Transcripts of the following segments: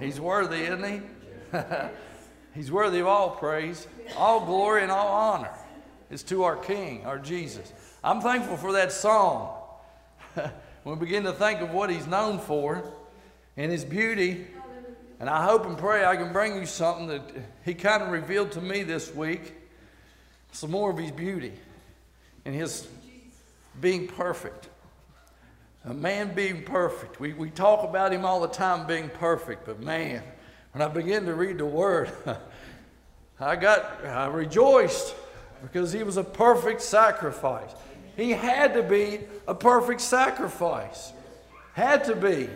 He's worthy, isn't he? He's worthy of all praise, all glory, and all honor. It's to our King, our Jesus. I'm thankful for that song. we begin to think of what He's known for and His beauty. And I hope and pray I can bring you something that He kind of revealed to me this week some more of His beauty and His being perfect. A man being perfect. We, we talk about him all the time being perfect, but man, when I began to read the word, I got, I rejoiced because he was a perfect sacrifice. He had to be a perfect sacrifice. Had to be.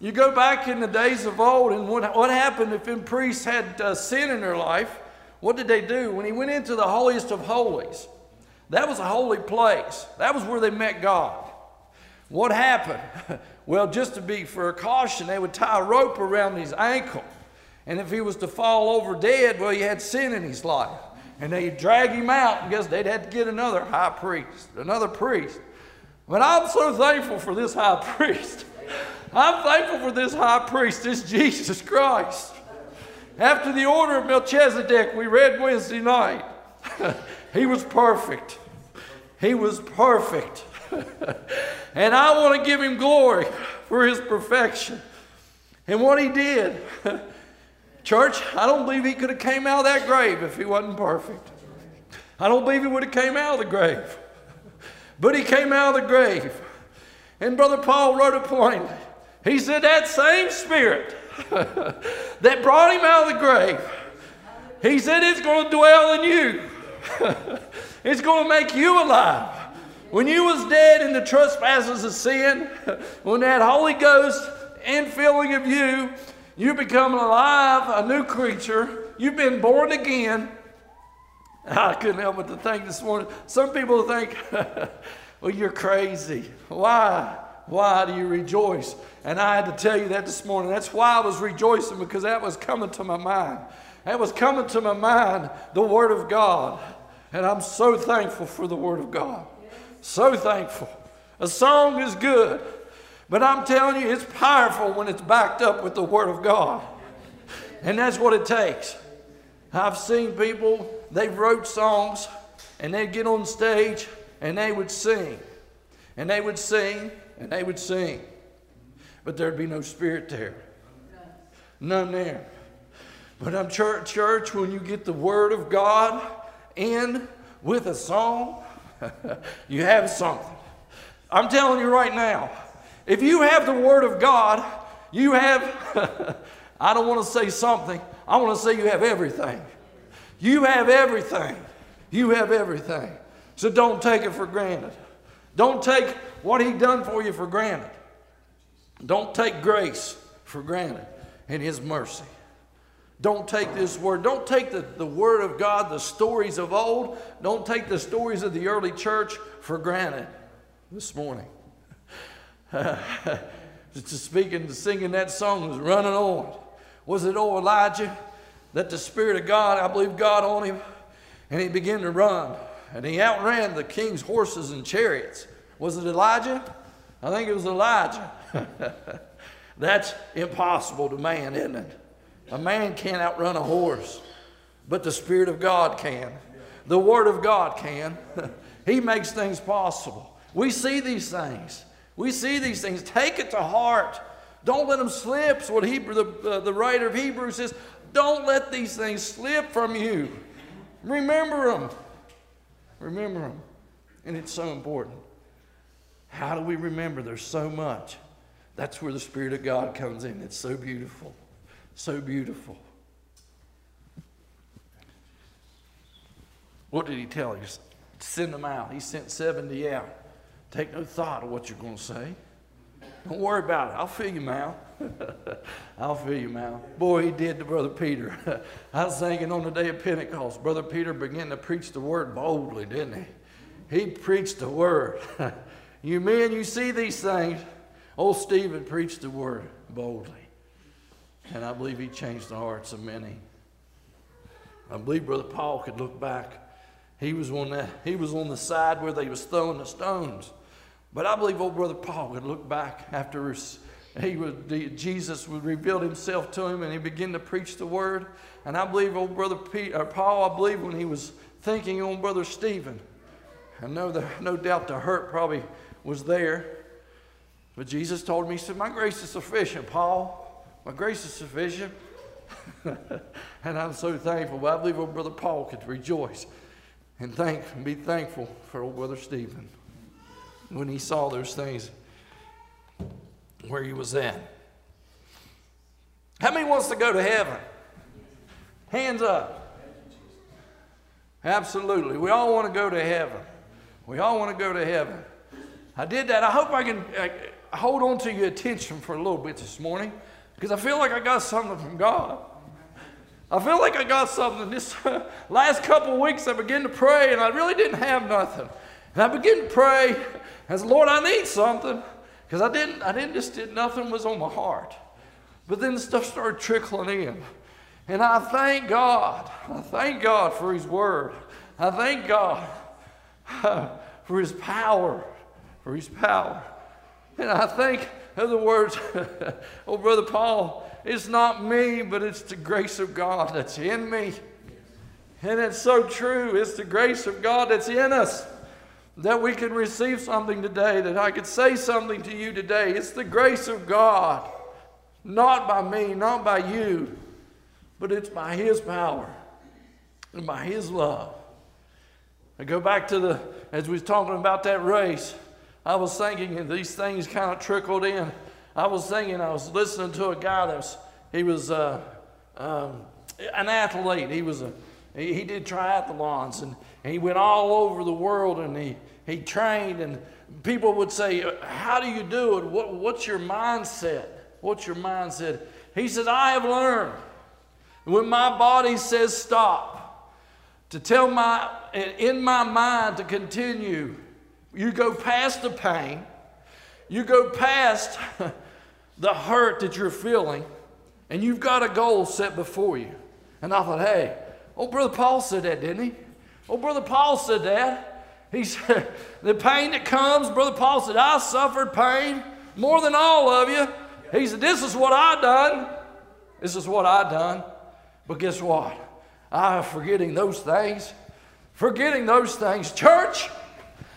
You go back in the days of old, and what, what happened if a priests had uh, sin in their life? What did they do? When he went into the holiest of holies, that was a holy place. That was where they met God. What happened? well, just to be for a caution, they would tie a rope around his ankle. And if he was to fall over dead, well, he had sin in his life. And they'd drag him out because they'd have to get another high priest, another priest. But I'm so thankful for this high priest. I'm thankful for this high priest, this Jesus Christ. After the order of Melchizedek, we read Wednesday night, he was perfect. He was perfect. and I want to give him glory for his perfection and what he did. Church, I don't believe he could have came out of that grave if he wasn't perfect. I don't believe he would have came out of the grave. But he came out of the grave. And Brother Paul wrote it plainly. He said, That same spirit that brought him out of the grave, he said, It's going to dwell in you. it's going to make you alive. When you was dead in the trespasses of sin, when that Holy Ghost infilling of you, you become alive, a new creature. You've been born again. I couldn't help but to think this morning. Some people think, well, you're crazy. Why? Why do you rejoice? And I had to tell you that this morning. That's why I was rejoicing because that was coming to my mind. That was coming to my mind, the Word of God. And I'm so thankful for the Word of God. So thankful. A song is good, but I'm telling you, it's powerful when it's backed up with the Word of God. And that's what it takes. I've seen people, they wrote songs and they'd get on stage and they would sing. And they would sing and they would sing. But there'd be no spirit there. None there. But I'm church, church, when you get the Word of God in with a song, you have something. I'm telling you right now, if you have the Word of God, you have, I don't want to say something, I want to say you have everything. You have everything. You have everything. So don't take it for granted. Don't take what He done for you for granted. Don't take grace for granted and His mercy. Don't take this word. Don't take the, the word of God, the stories of old. Don't take the stories of the early church for granted this morning. Just speaking, singing that song was running on. Was it old Elijah that the Spirit of God, I believe God on him, and he began to run. And he outran the king's horses and chariots. Was it Elijah? I think it was Elijah. That's impossible to man, isn't it? A man can't outrun a horse, but the Spirit of God can. The Word of God can. he makes things possible. We see these things. We see these things. Take it to heart. Don't let them slip. It's what Hebrew, the, uh, the writer of Hebrews says. Don't let these things slip from you. Remember them. Remember them. And it's so important. How do we remember? There's so much. That's where the Spirit of God comes in. It's so beautiful. So beautiful. What did he tell you? Send them out. He sent 70 out. Take no thought of what you're going to say. Don't worry about it. I'll fill you out. I'll fill you out. Boy, he did to Brother Peter. I was thinking on the day of Pentecost, Brother Peter began to preach the word boldly, didn't he? He preached the word. you men, you see these things. Old Stephen preached the word boldly. And I believe he changed the hearts of many. I believe Brother Paul could look back. He was on that, he was on the side where they was throwing the stones. But I believe old Brother Paul could look back after he would, Jesus would reveal himself to him and he began to preach the word. And I believe old brother Pete, or uh, Paul, I believe when he was thinking on brother Stephen, I know that no doubt the hurt probably was there. But Jesus told me, He said, My grace is sufficient, Paul. My grace is sufficient. and I'm so thankful. I believe old brother Paul could rejoice and thank be thankful for old brother Stephen when he saw those things where he was at. How many wants to go to heaven? Hands up. Absolutely. We all want to go to heaven. We all want to go to heaven. I did that. I hope I can uh, hold on to your attention for a little bit this morning because I feel like I got something from God. I feel like I got something. This last couple weeks, I began to pray and I really didn't have nothing. And I began to pray as Lord, I need something because I didn't. I didn't just did nothing was on my heart. But then the stuff started trickling in. And I thank God. I thank God for His Word. I thank God for His power. For His power. And I think, in other words, oh, Brother Paul, it's not me, but it's the grace of God that's in me. And it's so true. It's the grace of God that's in us that we can receive something today, that I could say something to you today. It's the grace of God, not by me, not by you, but it's by His power and by His love. I go back to the, as we was talking about that race, I was thinking, and these things kind of trickled in. I was thinking, I was listening to a guy that was, he was uh, um, an athlete. He was a, he, he did triathlons and, and he went all over the world and he, he trained and people would say, how do you do it? What, what's your mindset? What's your mindset? He said, I have learned when my body says stop, to tell my, in my mind to continue. You go past the pain, you go past the hurt that you're feeling, and you've got a goal set before you. And I thought, hey, oh, Brother Paul said that, didn't he? Oh, Brother Paul said that. He said, the pain that comes, Brother Paul said, I suffered pain more than all of you. He said, This is what I done. This is what I done. But guess what? I'm forgetting those things. Forgetting those things. Church,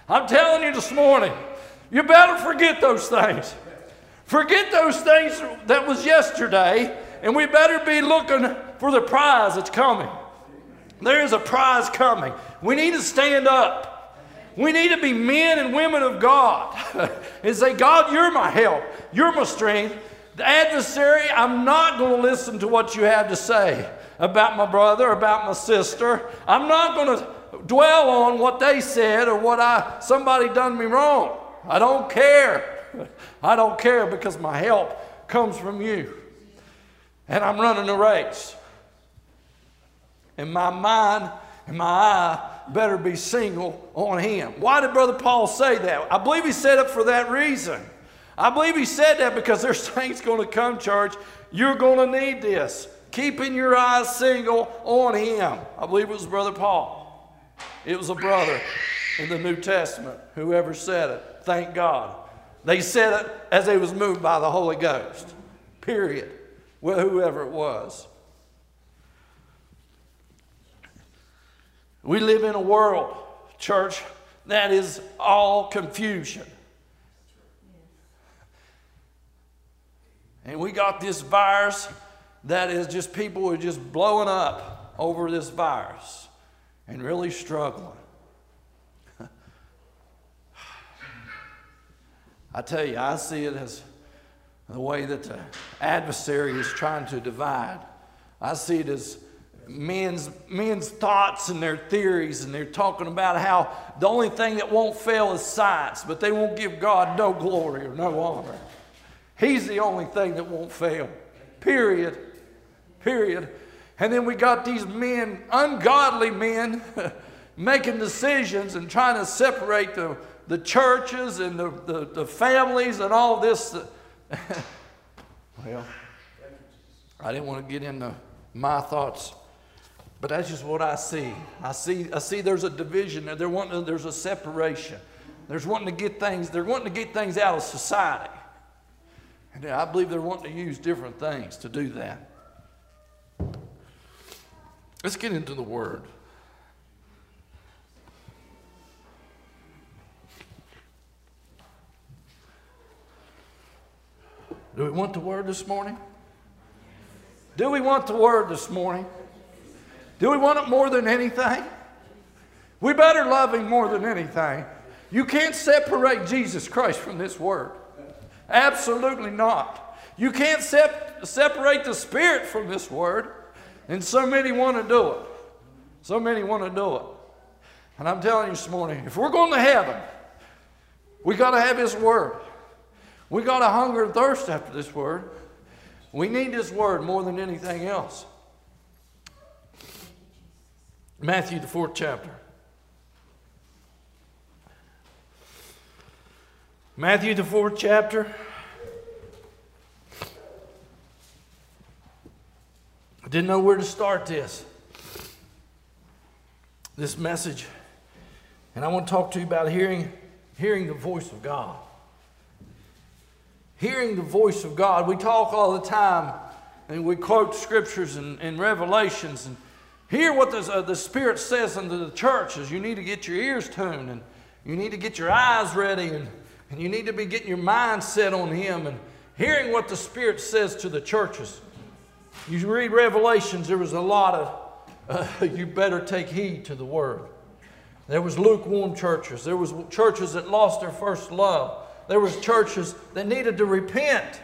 I'm telling you this morning, you better forget those things. Forget those things that was yesterday, and we better be looking for the prize that's coming. There is a prize coming. We need to stand up. We need to be men and women of God and say, God, you're my help. You're my strength. The adversary, I'm not going to listen to what you have to say about my brother, about my sister. I'm not going to dwell on what they said or what I somebody done me wrong. I don't care. I don't care because my help comes from you. And I'm running a race. And my mind and my eye better be single on him. Why did Brother Paul say that? I believe he said it for that reason. I believe he said that because there's things going to come, church. You're going to need this keeping your eyes single on him. I believe it was Brother Paul. It was a brother in the New Testament, whoever said it. Thank God. They said it as they was moved by the Holy Ghost. Period. Well, whoever it was. We live in a world, church, that is all confusion. And we got this virus that is just people are just blowing up over this virus and really struggling. I tell you, I see it as the way that the adversary is trying to divide. I see it as men's, men's thoughts and their theories, and they're talking about how the only thing that won't fail is science, but they won't give God no glory or no honor. He's the only thing that won't fail. Period. Period. And then we got these men, ungodly men, making decisions and trying to separate the, the churches and the, the, the families and all this. well, I didn't want to get into my thoughts, but that's just what I see. I see, I see there's a division there. They're wanting, there's a separation. There's wanting to get things, they're wanting to get things out of society. And I believe they're wanting to use different things to do that. Let's get into the Word. Do we want the Word this morning? Do we want the Word this morning? Do we want it more than anything? We better love Him more than anything. You can't separate Jesus Christ from this Word. Absolutely not. You can't sep- separate the Spirit from this Word. And so many want to do it. So many want to do it. And I'm telling you this morning, if we're going to heaven, we got to have His Word. We got to hunger and thirst after this Word. We need this Word more than anything else. Matthew, the fourth chapter. Matthew, the fourth chapter. I didn't know where to start this. This message. And I want to talk to you about hearing, hearing the voice of God. Hearing the voice of God. We talk all the time and we quote scriptures and, and revelations and hear what the, uh, the Spirit says unto the churches. You need to get your ears tuned and you need to get your eyes ready and and you need to be getting your mind set on Him and hearing what the Spirit says to the churches. You read Revelations, there was a lot of, uh, you better take heed to the Word. There was lukewarm churches. There was churches that lost their first love. There was churches that needed to repent.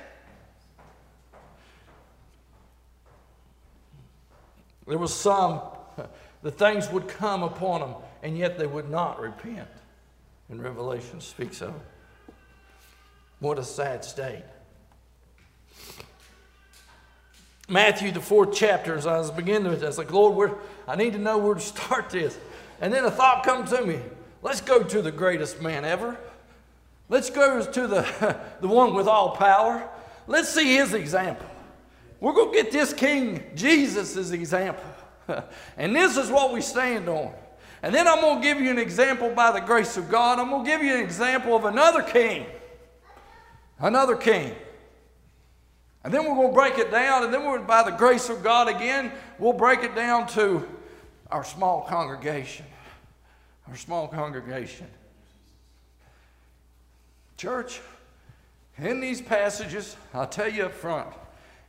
There was some, the things would come upon them, and yet they would not repent. And Revelation speaks of. What a sad state. Matthew, the fourth chapter, as I was beginning with, I was like, Lord, where, I need to know where to start this. And then a thought come to me. Let's go to the greatest man ever. Let's go to the, the one with all power. Let's see his example. We're going to get this King Jesus' example. and this is what we stand on. And then I'm going to give you an example by the grace of God. I'm going to give you an example of another king another king. And then we're going to break it down, and then we're, by the grace of God again, we'll break it down to our small congregation. Our small congregation. Church, in these passages, I'll tell you up front,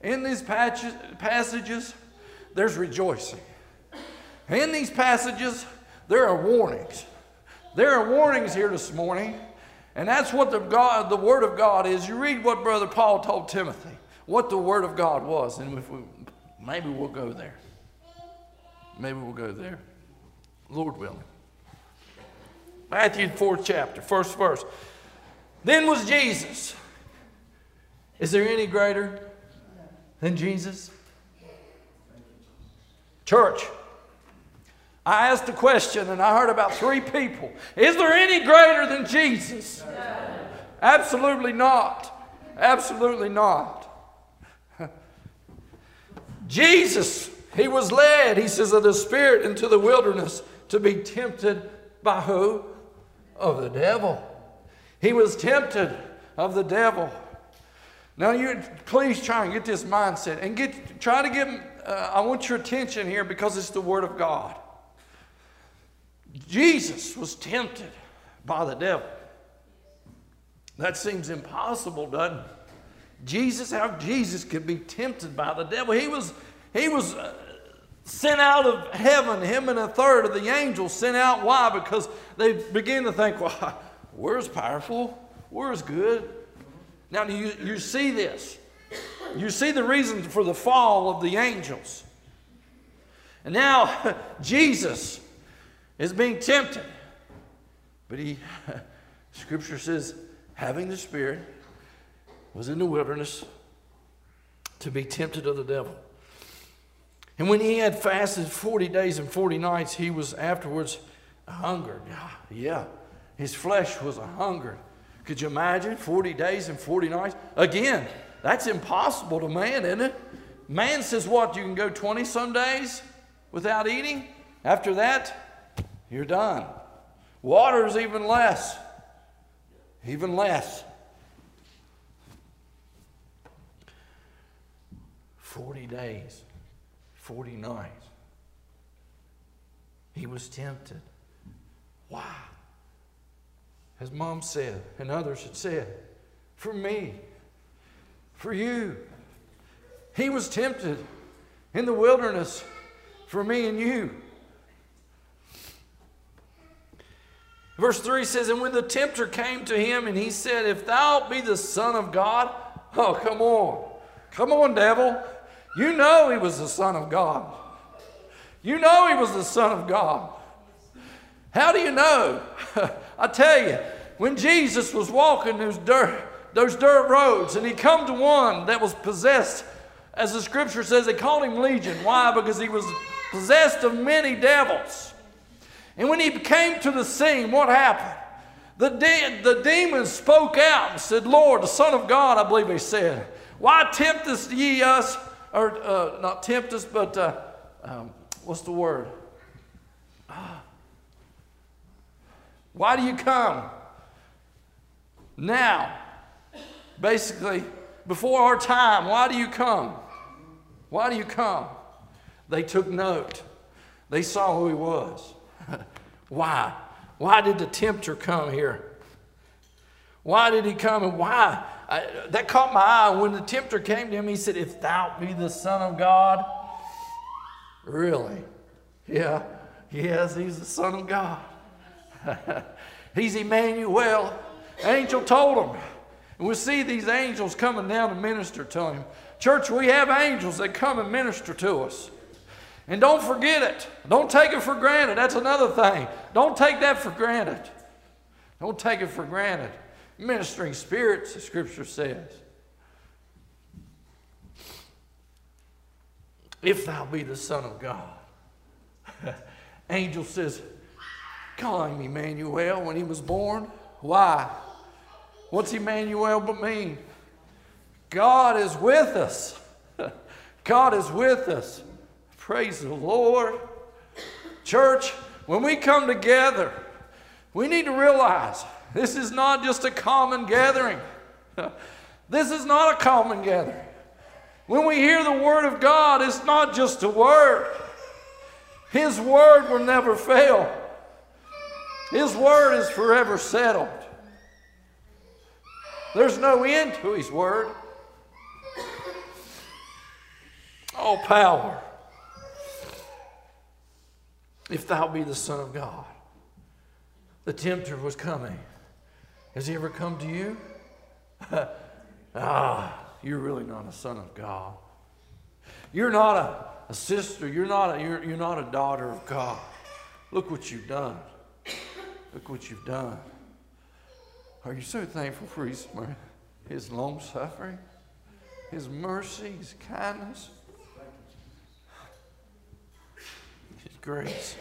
in these passages, there's rejoicing. In these passages, there are warnings. There are warnings here this morning and that's what the, God, the Word of God is. You read what Brother Paul told Timothy, what the Word of God was. And if we, maybe we'll go there. Maybe we'll go there. Lord willing. Matthew 4th chapter, first verse. Then was Jesus. Is there any greater than Jesus? Church, I asked a question and I heard about three people. Is there any greater than Jesus? No. Absolutely not. Absolutely not. Jesus, he was led, he says, of the Spirit into the wilderness to be tempted by who? Of the devil. He was tempted of the devil. Now, you please try and get this mindset and get try to get. Uh, I want your attention here because it's the Word of God. Jesus was tempted by the devil. That seems impossible, doesn't it? Jesus, how Jesus could be tempted by the devil. He was, he was uh, sent out of heaven, him and a third of the angels sent out. Why? Because they begin to think, well, we're as powerful? we're as good? Now, you, you see this. You see the reason for the fall of the angels. And now, Jesus is being tempted. But he, Scripture says, having the Spirit, was in the wilderness to be tempted of the devil. And when he had fasted 40 days and 40 nights, he was afterwards hungered. Ah, yeah, his flesh was a hungered. Could you imagine 40 days and 40 nights? Again, that's impossible to man, isn't it? Man says, what? You can go 20 some days without eating? After that, you're done. Water is even less. Even less. 40 days, 40 nights. He was tempted. Why? As mom said, and others had said, for me, for you. He was tempted in the wilderness for me and you. Verse 3 says, And when the tempter came to him and he said, If thou be the Son of God, oh, come on. Come on, devil. You know he was the Son of God. You know he was the Son of God. How do you know? I tell you, when Jesus was walking those dirt, those dirt roads and he come to one that was possessed, as the scripture says, they called him Legion. Why? Because he was possessed of many devils. And when he came to the scene, what happened? The, de- the demons spoke out and said, Lord, the Son of God, I believe he said, why temptest ye us, or uh, not tempt us, but uh, um, what's the word? Why do you come? Now, basically, before our time, why do you come? Why do you come? They took note. They saw who he was. why? Why did the tempter come here? Why did he come and why? I, that caught my eye. When the tempter came to him, he said, If thou be the Son of God. Really? Yeah. Yes, he's the Son of God. he's Emmanuel. Angel told him. And we see these angels coming down to minister to him. Church, we have angels that come and minister to us. And don't forget it. Don't take it for granted. That's another thing. Don't take that for granted. Don't take it for granted. Ministering spirits, the scripture says. If thou be the Son of God. Angel says, call him Emmanuel when he was born. Why? What's Emmanuel but mean? God is with us. God is with us. Praise the Lord. Church, when we come together, we need to realize this is not just a common gathering. This is not a common gathering. When we hear the Word of God, it's not just a word, His Word will never fail. His Word is forever settled. There's no end to His Word. All power if thou be the Son of God. The tempter was coming. Has he ever come to you? ah, you're really not a son of God. You're not a, a sister. You're not a, you're, you're not a daughter of God. Look what you've done. Look what you've done. Are you so thankful for his, his long suffering, his mercy, his kindness? His grace.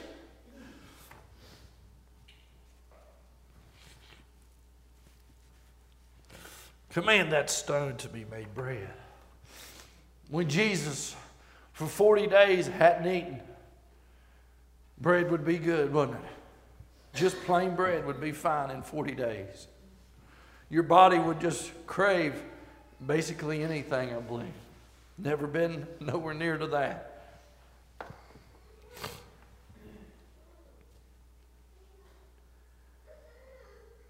Command that stone to be made bread. When Jesus, for 40 days, hadn't eaten, bread would be good, wouldn't it? Just plain bread would be fine in 40 days. Your body would just crave basically anything, I believe. Never been nowhere near to that.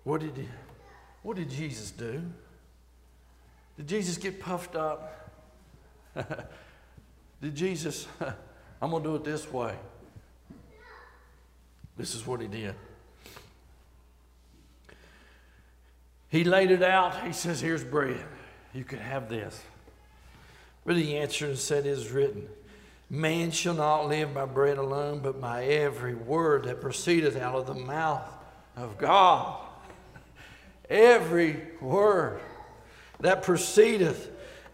What did, what did Jesus do? Did Jesus get puffed up? did Jesus, I'm going to do it this way? This is what he did. He laid it out. He says, Here's bread. You can have this. But he answered and said, It is written, Man shall not live by bread alone, but by every word that proceedeth out of the mouth of God every word that proceedeth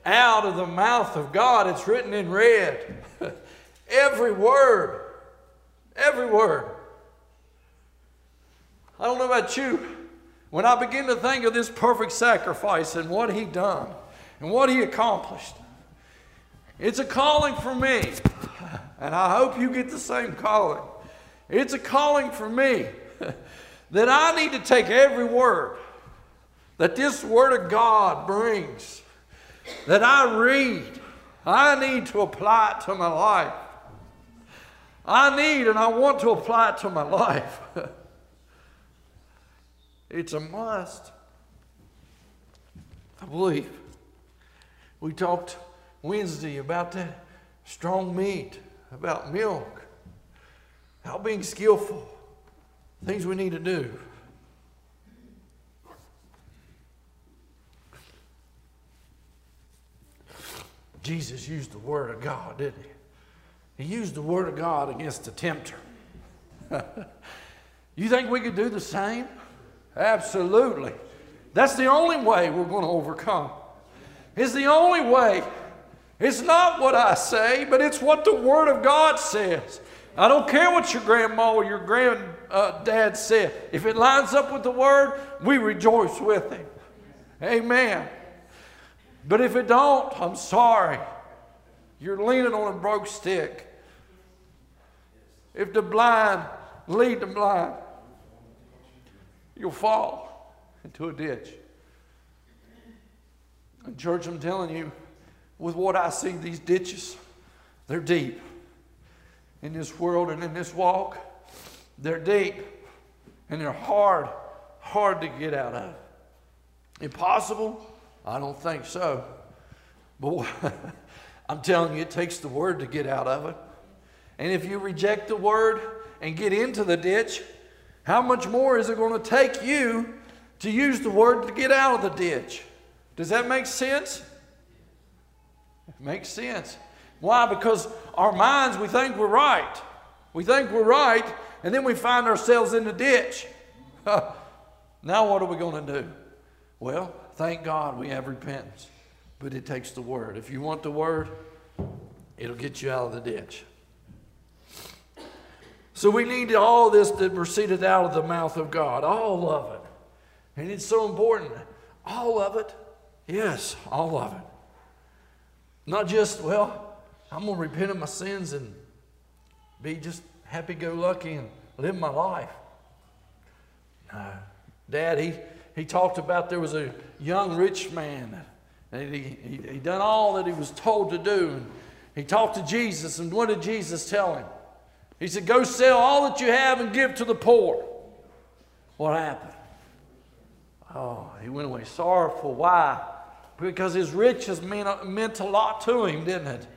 out of the mouth of God. It's written in red. every word. Every word. I don't know about you. When I begin to think of this perfect sacrifice and what he done and what he accomplished, it's a calling for me. And I hope you get the same calling. It's a calling for me that I need to take every word that this Word of God brings, that I read, I need to apply it to my life. I need and I want to apply it to my life. it's a must. I believe. We talked Wednesday about that strong meat, about milk, how being skillful, things we need to do. Jesus used the Word of God, didn't he? He used the Word of God against the tempter. you think we could do the same? Absolutely. That's the only way we're going to overcome. It's the only way. It's not what I say, but it's what the Word of God says. I don't care what your grandma or your granddad said. If it lines up with the Word, we rejoice with him. Amen. But if it don't, I'm sorry. You're leaning on a broke stick. If the blind lead the blind, you'll fall into a ditch. And church, I'm telling you, with what I see, these ditches, they're deep. In this world and in this walk, they're deep and they're hard, hard to get out of. Impossible? I don't think so. But I'm telling you, it takes the word to get out of it. And if you reject the word and get into the ditch, how much more is it going to take you to use the word to get out of the ditch? Does that make sense? It makes sense. Why? Because our minds, we think we're right. We think we're right, and then we find ourselves in the ditch. now, what are we going to do? Well, Thank God we have repentance, but it takes the word. If you want the word, it'll get you out of the ditch. So we need all this that proceeded out of the mouth of God, all of it. And it's so important. All of it. Yes, all of it. Not just, well, I'm going to repent of my sins and be just happy go lucky and live my life. No. Dad, he, he talked about there was a young rich man. And he, he, he done all that he was told to do. And he talked to Jesus, and what did Jesus tell him? He said, Go sell all that you have and give to the poor. What happened? Oh, he went away sorrowful. Why? Because his riches meant, meant a lot to him, didn't it?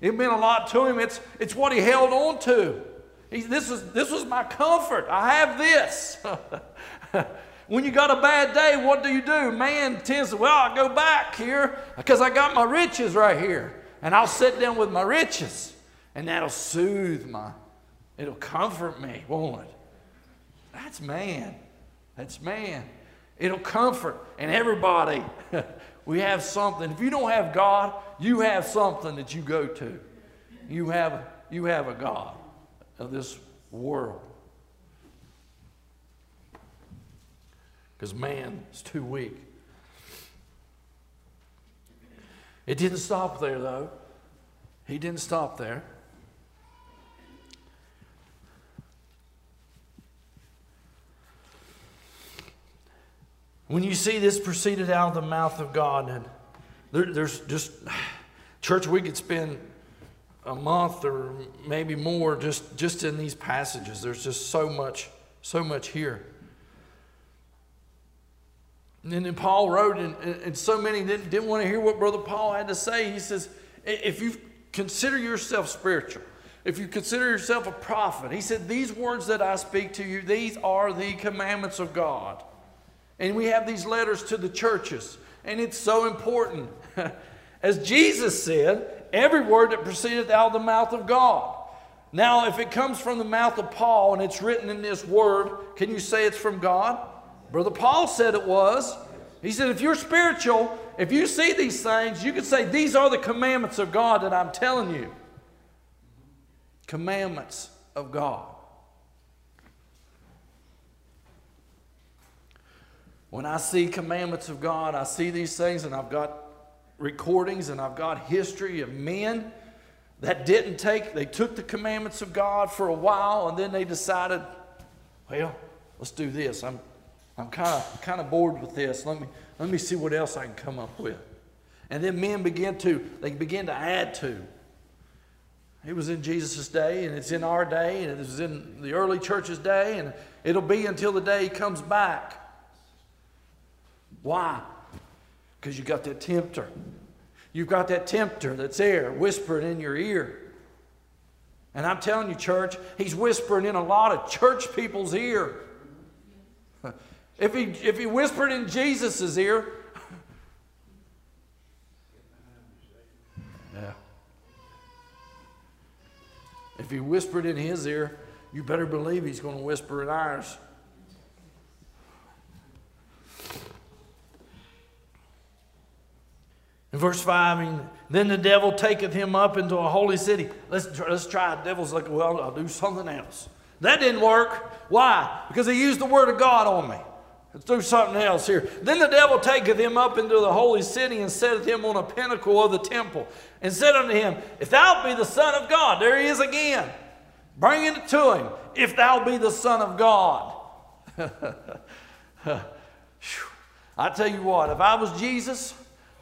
It meant a lot to him. It's, it's what he held on to. He, this, is, this was my comfort. I have this. When you got a bad day, what do you do? Man tends to, well, I'll go back here because I got my riches right here. And I'll sit down with my riches. And that'll soothe my, it'll comfort me, won't it? That's man. That's man. It'll comfort. And everybody, we have something. If you don't have God, you have something that you go to. You have, you have a God of this world. Because man is too weak. It didn't stop there, though. He didn't stop there. When you see this proceeded out of the mouth of God, and there, there's just, church, we could spend a month or maybe more just, just in these passages. There's just so much, so much here. And then Paul wrote, and, and so many didn't, didn't want to hear what Brother Paul had to say. He says, if you consider yourself spiritual, if you consider yourself a prophet, he said, These words that I speak to you, these are the commandments of God. And we have these letters to the churches, and it's so important. As Jesus said, every word that proceedeth out of the mouth of God. Now, if it comes from the mouth of Paul and it's written in this word, can you say it's from God? Brother Paul said it was. He said, if you're spiritual, if you see these things, you can say, These are the commandments of God that I'm telling you. Commandments of God. When I see commandments of God, I see these things, and I've got recordings and I've got history of men that didn't take, they took the commandments of God for a while, and then they decided, well, let's do this. I'm I'm kind of kind of bored with this. Let me let me see what else I can come up with. And then men begin to, they begin to add to. It was in Jesus' day, and it's in our day, and it was in the early church's day, and it'll be until the day he comes back. Why? Because you got that tempter. You've got that tempter that's there whispering in your ear. And I'm telling you, church, he's whispering in a lot of church people's ear. If he, if he whispered in Jesus' ear, yeah. If he whispered in his ear, you better believe he's going to whisper in ours. In verse 5, I mean, then the devil taketh him up into a holy city. Let's, let's try it. Devil's like, well, I'll do something else. That didn't work. Why? Because he used the word of God on me. Let's do something else here. Then the devil taketh him up into the holy city and setteth him on a pinnacle of the temple and said unto him, If thou be the Son of God, there he is again, bringing it to him, if thou be the Son of God. I tell you what, if I was Jesus,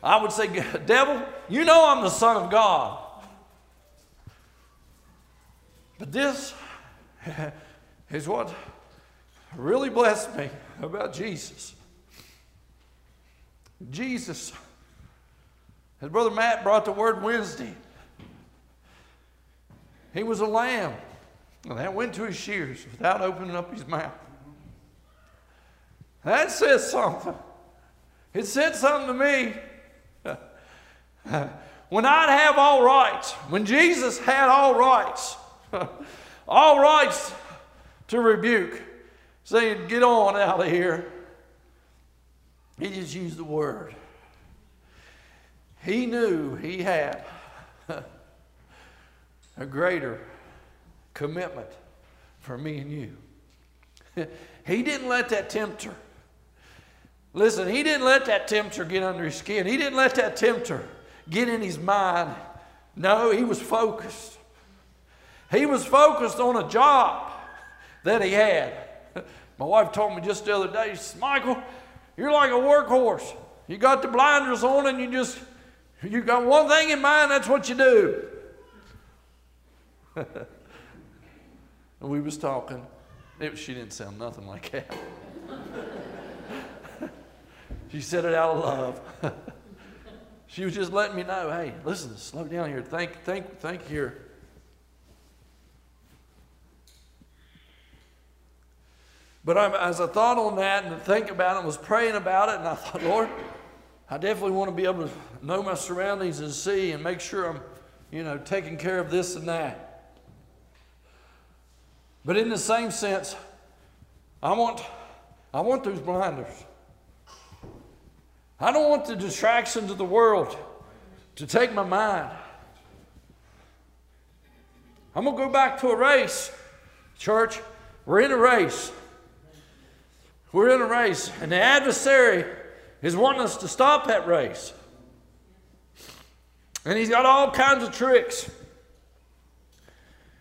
I would say, Devil, you know I'm the Son of God. But this is what really blessed me about Jesus. Jesus, as Brother Matt brought the word Wednesday, he was a lamb that went to his shears without opening up his mouth. That says something. It said something to me. when I'd have all rights, when Jesus had all rights, all rights to rebuke, saying, Get on out of here, he just used the word. He knew he had a greater commitment for me and you. he didn't let that tempter, listen, he didn't let that tempter get under his skin. He didn't let that tempter get in his mind. No, he was focused. He was focused on a job that he had. My wife told me just the other day, said, Michael, you're like a workhorse. You got the blinders on and you just, you got one thing in mind, that's what you do. and we was talking. It, she didn't sound nothing like that. she said it out of love. She was just letting me know, hey, listen, slow down here. Think, think, think here. But I, as I thought on that and think about it, and was praying about it, and I thought, Lord, I definitely want to be able to know my surroundings and see and make sure I'm, you know, taking care of this and that. But in the same sense, I want, I want those blinders. I don't want the distractions of the world to take my mind. I'm going to go back to a race. Church, we're in a race. We're in a race, and the adversary is wanting us to stop that race. And he's got all kinds of tricks.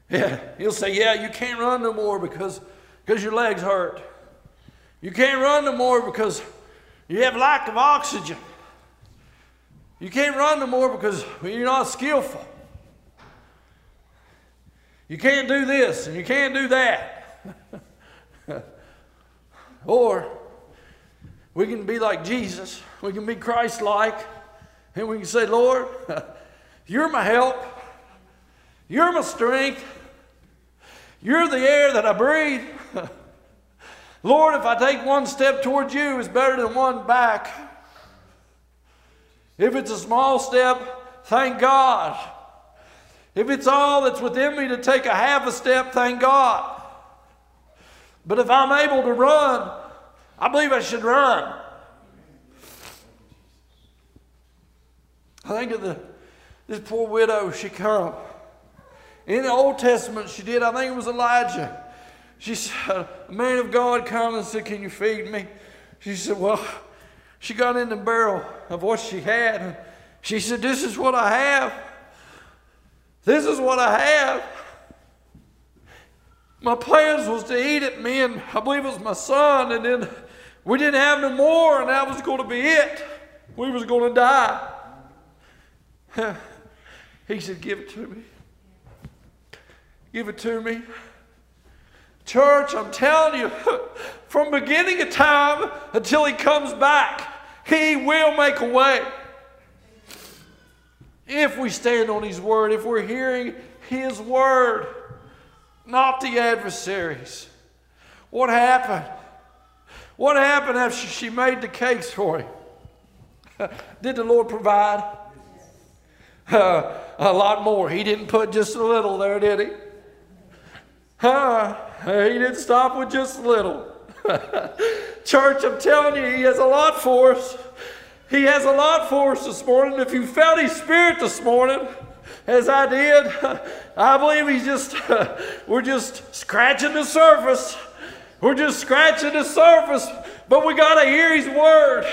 Yeah, he'll say, Yeah, you can't run no more because, because your legs hurt. You can't run no more because you have lack of oxygen. You can't run no more because you're not skillful. You can't do this and you can't do that. or we can be like Jesus, we can be Christ like, and we can say, Lord, you're my help, you're my strength, you're the air that I breathe. Lord, if I take one step towards you, it's better than one back. If it's a small step, thank God. If it's all that's within me to take a half a step, thank God. But if I'm able to run, I believe I should run. I think of the this poor widow, she come. In the Old Testament, she did, I think it was Elijah. She said, a man of God come and said, Can you feed me? She said, Well, she got in the barrel of what she had. She said, This is what I have. This is what I have. My plans was to eat it, me and I believe it was my son, and then we didn't have no more, and that was going to be it. We was going to die. he said, Give it to me. Give it to me. Church, I'm telling you, from beginning of time until he comes back, he will make a way. If we stand on his word, if we're hearing his word, not the adversaries. What happened? What happened after she made the cakes for him? Did the Lord provide? Uh, a lot more. He didn't put just a little there, did he? Uh, he didn't stop with just a little. Church, I'm telling you, he has a lot for us. He has a lot for us this morning. If you felt his spirit this morning, as I did, I believe he's just, we're just scratching the surface. We're just scratching the surface, but we got to hear His word.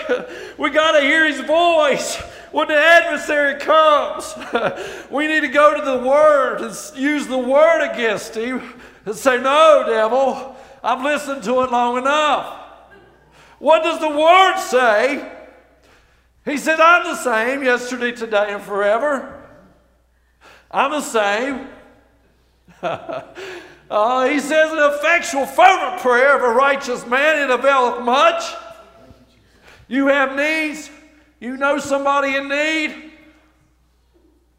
We got to hear His voice when the adversary comes. We need to go to the Word and use the Word against him and say, No, devil, I've listened to it long enough. What does the Word say? He said, I'm the same yesterday, today, and forever. I'm the same. Uh, he says, an effectual, fervent prayer of a righteous man, it availeth much. You have needs, you know somebody in need,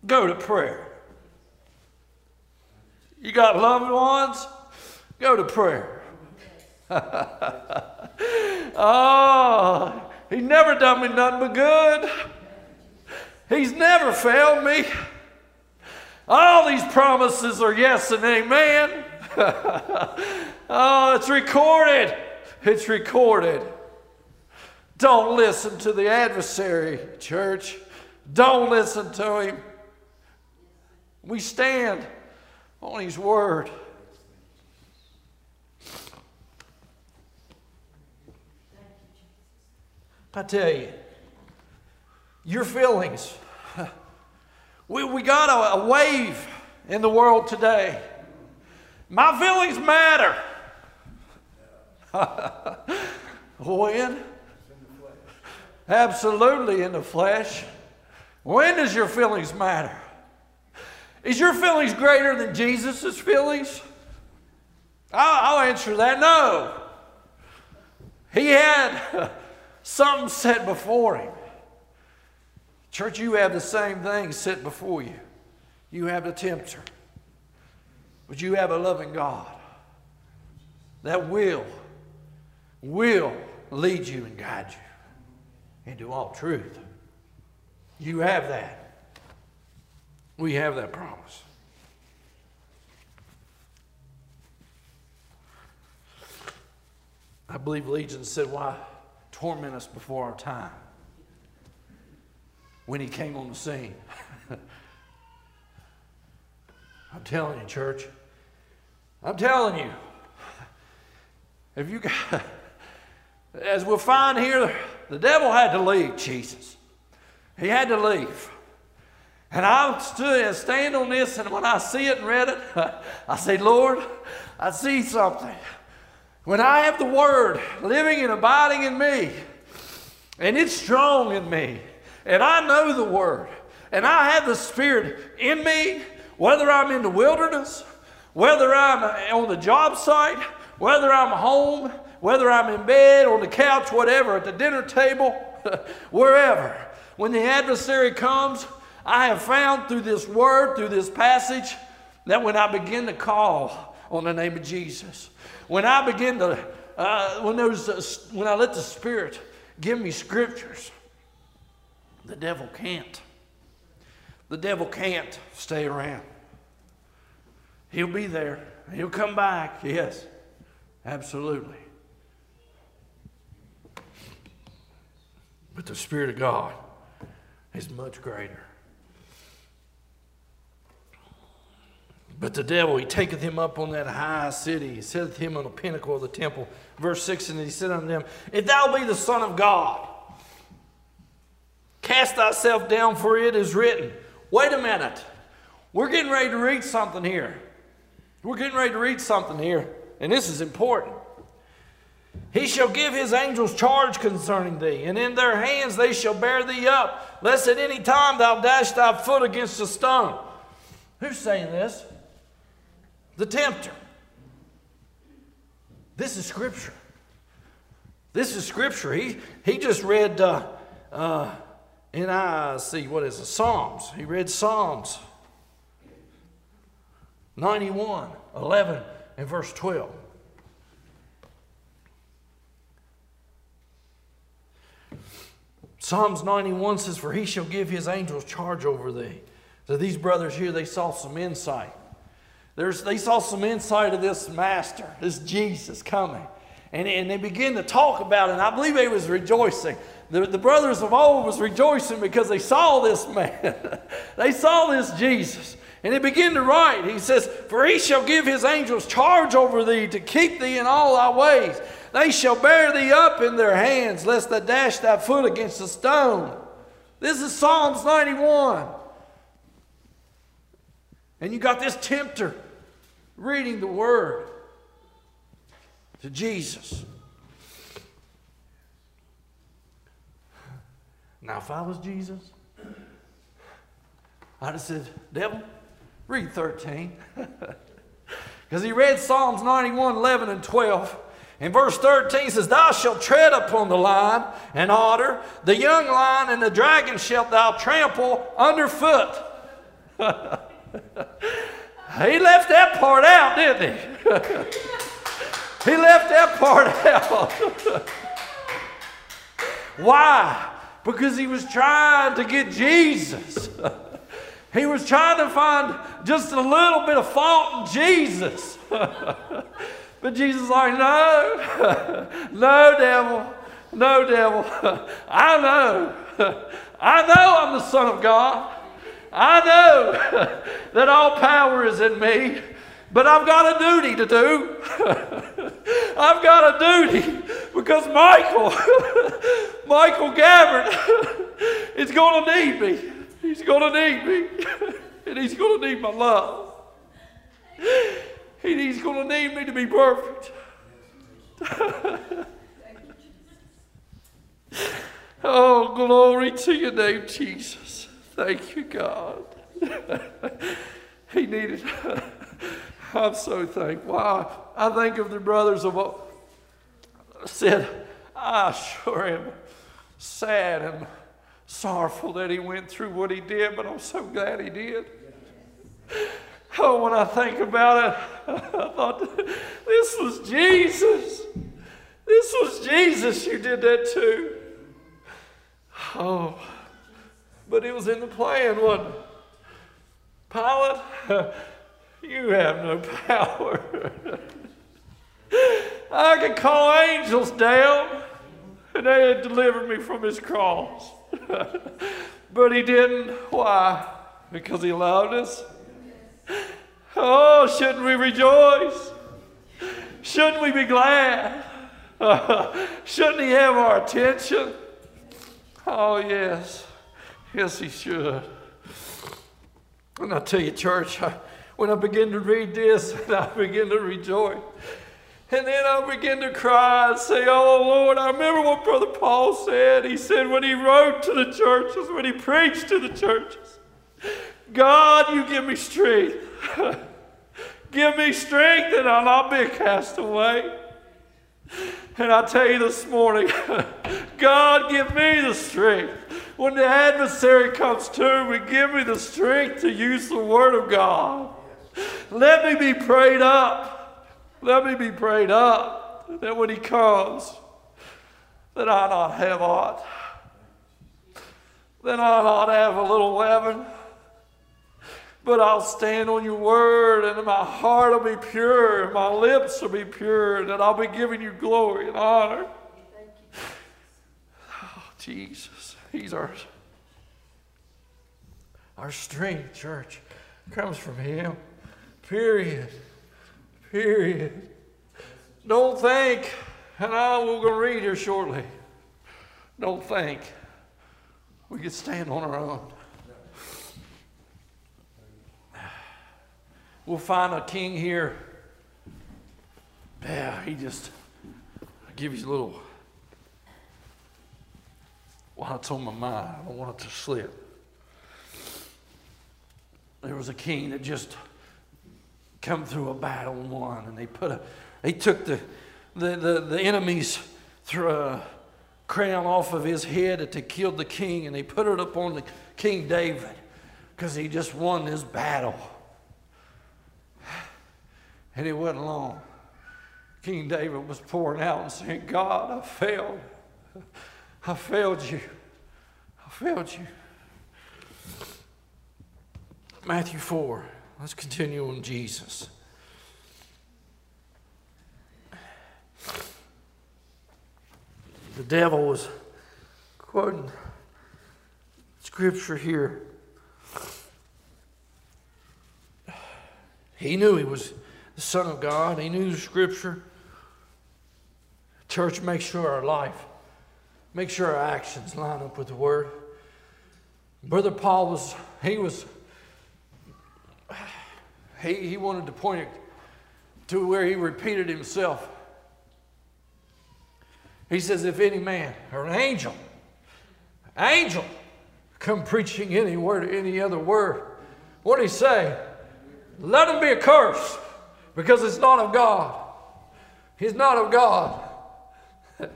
go to prayer. You got loved ones, go to prayer. oh, he never done me nothing but good. He's never failed me. All these promises are yes and amen. oh, it's recorded. It's recorded. Don't listen to the adversary, church. Don't listen to him. We stand on his word. I tell you, your feelings. We, we got a, a wave in the world today my feelings matter. when? Absolutely in the flesh. When does your feelings matter? Is your feelings greater than Jesus' feelings? I'll, I'll answer that no. He had something set before him. Church, you have the same thing set before you. You have the tempter. But you have a loving God that will, will lead you and guide you into all truth. You have that. We have that promise. I believe Legion said, Why torment us before our time? When he came on the scene. I'm telling you, church. I'm telling you. If you got, as we'll find here, the devil had to leave Jesus. He had to leave. And I stood and stand on this, and when I see it and read it, I say, Lord, I see something. When I have the Word living and abiding in me, and it's strong in me, and I know the Word, and I have the Spirit in me, whether I'm in the wilderness, whether I'm on the job site, whether I'm home, whether I'm in bed, on the couch, whatever, at the dinner table, wherever. When the adversary comes, I have found through this word, through this passage, that when I begin to call on the name of Jesus, when I begin to, uh, when a, when I let the Spirit give me scriptures, the devil can't. The devil can't stay around. He'll be there. He'll come back. Yes, absolutely. But the Spirit of God is much greater. But the devil, he taketh him up on that high city, he setteth him on the pinnacle of the temple. Verse 6 And he said unto them, If thou be the Son of God, cast thyself down, for it is written. Wait a minute. We're getting ready to read something here. We're getting ready to read something here, and this is important. He shall give his angels charge concerning thee, and in their hands they shall bear thee up, lest at any time thou dash thy foot against a stone. Who's saying this? The tempter. This is scripture. This is scripture. He, he just read, uh, uh, see, what is it? Psalms. He read Psalms 91, 11, and verse 12. Psalms 91 says, For he shall give his angels charge over thee. So these brothers here, they saw some insight. There's, they saw some insight of this master, this Jesus coming. And, and they began to talk about it, and I believe they was rejoicing. The, the brothers of old was rejoicing because they saw this man. they saw this Jesus. And he began to write. He says, For he shall give his angels charge over thee to keep thee in all thy ways. They shall bear thee up in their hands, lest thou dash thy foot against a stone. This is Psalms 91. And you got this tempter reading the word to Jesus. Now, if I was Jesus, I'd have said, Devil, read 13. Because he read Psalms 91, 11, and 12. And verse 13 says, Thou shalt tread upon the lion and otter, the young lion and the dragon shalt thou trample underfoot. he left that part out, didn't he? he left that part out. Why? Because he was trying to get Jesus. he was trying to find just a little bit of fault in Jesus. But Jesus is like, no, no, devil, no, devil. I know. I know I'm the Son of God. I know that all power is in me, but I've got a duty to do. I've got a duty because Michael, Michael Gabbard, is going to need me. He's going to need me, and he's going to need my love. And He's going to need me to be perfect. oh, glory to your name, Jesus. Thank you, God. he needed. I'm so thankful. I, I think of the brothers of said, I sure am sad and sorrowful that he went through what he did, but I'm so glad he did. Oh, when I think about it, I thought, this was Jesus. This was Jesus you did that to. Oh, but it was in the plan, wasn't it? Pilate, you have no power. I could call angels down and they had delivered me from his cross. but he didn't. Why? Because he loved us. Oh, shouldn't we rejoice? Shouldn't we be glad? shouldn't he have our attention? Oh, yes. Yes, he should. And I tell you, church, I, when I begin to read this, I begin to rejoice. And then I begin to cry and say, Oh Lord, I remember what Brother Paul said. He said when he wrote to the churches, when he preached to the churches, God, you give me strength. give me strength and I'll not be a castaway. And I tell you this morning, God, give me the strength. When the adversary comes to me, give me the strength to use the Word of God. Let me be prayed up. Let me be prayed up that when He comes, that I not have aught. That I not have a little leaven but I'll stand on your word, and my heart will be pure, and my lips will be pure, and I'll be giving you glory and honor. Oh, Jesus, He's our, our strength, church, comes from Him. Period. Period. Don't think, and I will go read here shortly. Don't think we can stand on our own. We'll find a king here. Yeah, he just give you a little what's on my mind. I don't want it to slip. There was a king that just come through a battle and won, and they put a, they took the, the, the, the enemy's a uh, crown off of his head that they killed the king, and they put it up on the King David because he just won this battle. And it wasn't long. King David was pouring out and saying, God, I failed. I failed you. I failed you. Matthew 4. Let's continue on Jesus. The devil was quoting scripture here. He knew he was the Son of God, he knew the scripture. Church, make sure our life, make sure our actions line up with the word. Brother Paul was, he was, he, he wanted to point it to where he repeated himself. He says, if any man or an angel, angel, come preaching any word, or any other word, what did he say? Let him be a curse because it's not of God. He's not of God.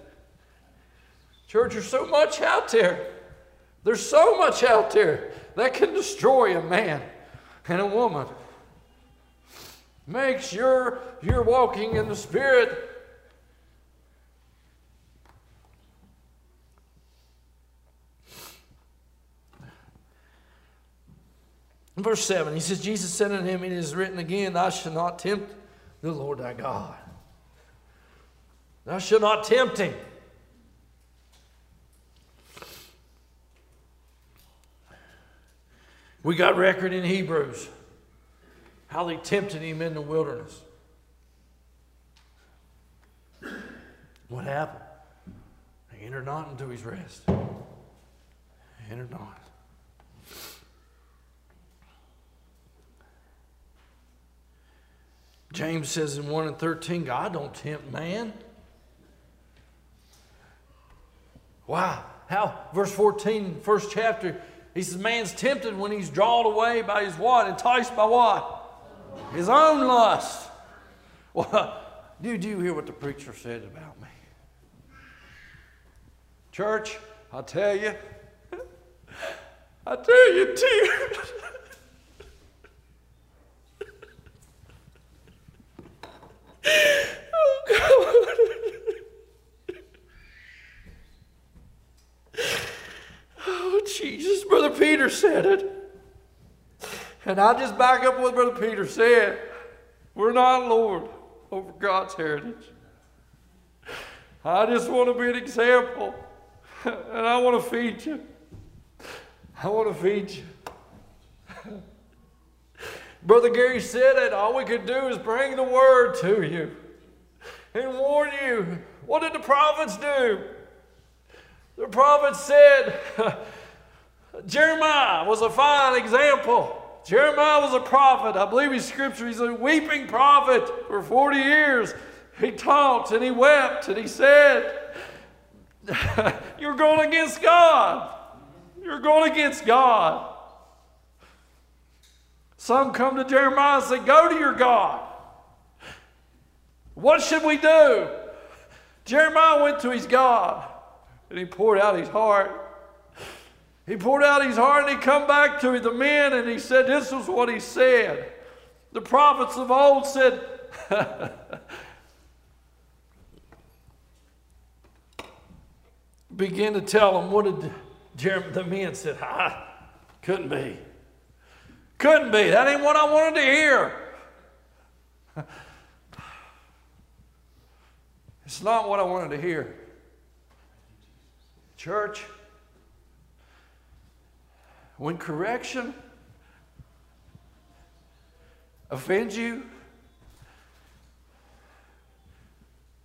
Church, there's so much out there. There's so much out there that can destroy a man and a woman. Make sure you're walking in the Spirit. Verse 7, he says, Jesus said unto him, It is written again, Thou shalt not tempt the Lord thy God. Thou shalt not tempt him. We got record in Hebrews how they tempted him in the wilderness. What happened? They entered not into his rest. They entered not. James says in 1 and 13, God don't tempt man. Wow. How? Verse 14, first chapter, he says, man's tempted when he's drawn away by his what? Enticed by what? His own lust. Well, did you hear what the preacher said about me? Church, I tell you, I tell you, tears. oh, God. Oh, Jesus. Brother Peter said it. And I just back up what Brother Peter said. We're not Lord over God's heritage. I just want to be an example. And I want to feed you. I want to feed you. Brother Gary said it. All we could do is bring the word to you and warn you. What did the prophets do? The prophets said, Jeremiah was a fine example. Jeremiah was a prophet. I believe in scripture. He's a weeping prophet for 40 years. He talked and he wept and he said, You're going against God. You're going against God. Some come to Jeremiah and say, Go to your God. What should we do? Jeremiah went to his God and he poured out his heart. He poured out his heart and he come back to the men and he said, This is what he said. The prophets of old said, begin to tell them what did Jeremiah, the men said, ah, couldn't be. Couldn't be. That ain't what I wanted to hear. It's not what I wanted to hear. Church, when correction offends you,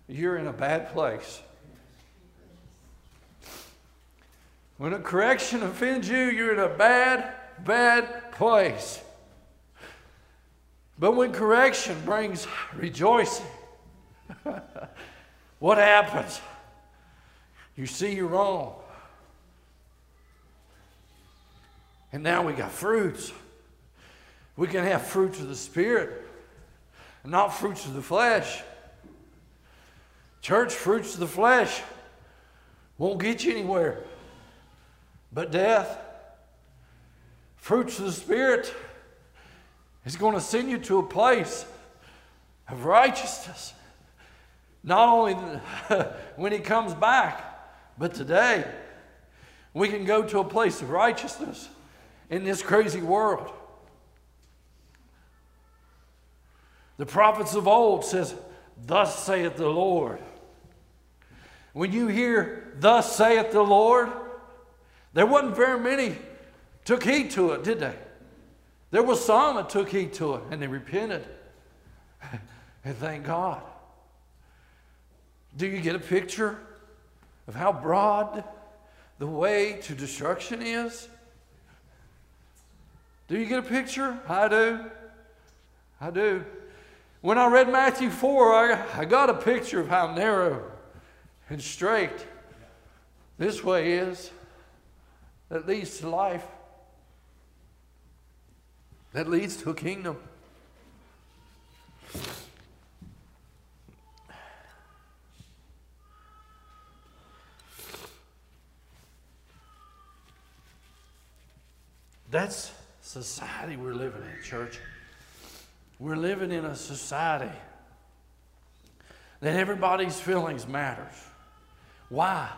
you're in a bad place. When a correction offends you, you're in a bad, bad place. But when correction brings rejoicing, What happens? You see you're wrong. And now we got fruits. We can have fruits of the Spirit, not fruits of the flesh. Church, fruits of the flesh won't get you anywhere but death. Fruits of the Spirit is going to send you to a place of righteousness. Not only when He comes back, but today we can go to a place of righteousness in this crazy world. The prophets of old says, "Thus saith the Lord." When you hear, "Thus saith the Lord," there wasn't very many took heed to it, did they? There was some that took heed to it and they repented. and thank God. Do you get a picture of how broad the way to destruction is? Do you get a picture? I do. I do. When I read Matthew 4, I, I got a picture of how narrow and straight this way is that leads to life, that leads to a kingdom. That's society we're living in, church. We're living in a society that everybody's feelings matters. Why?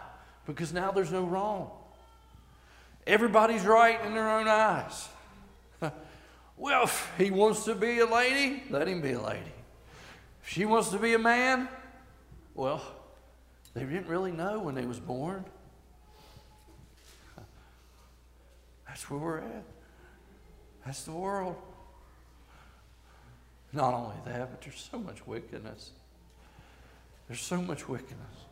Because now there's no wrong. Everybody's right in their own eyes. well, if he wants to be a lady, let him be a lady. If she wants to be a man, well, they didn't really know when they was born. That's where we're at. That's the world. Not only that, but there's so much wickedness. There's so much wickedness.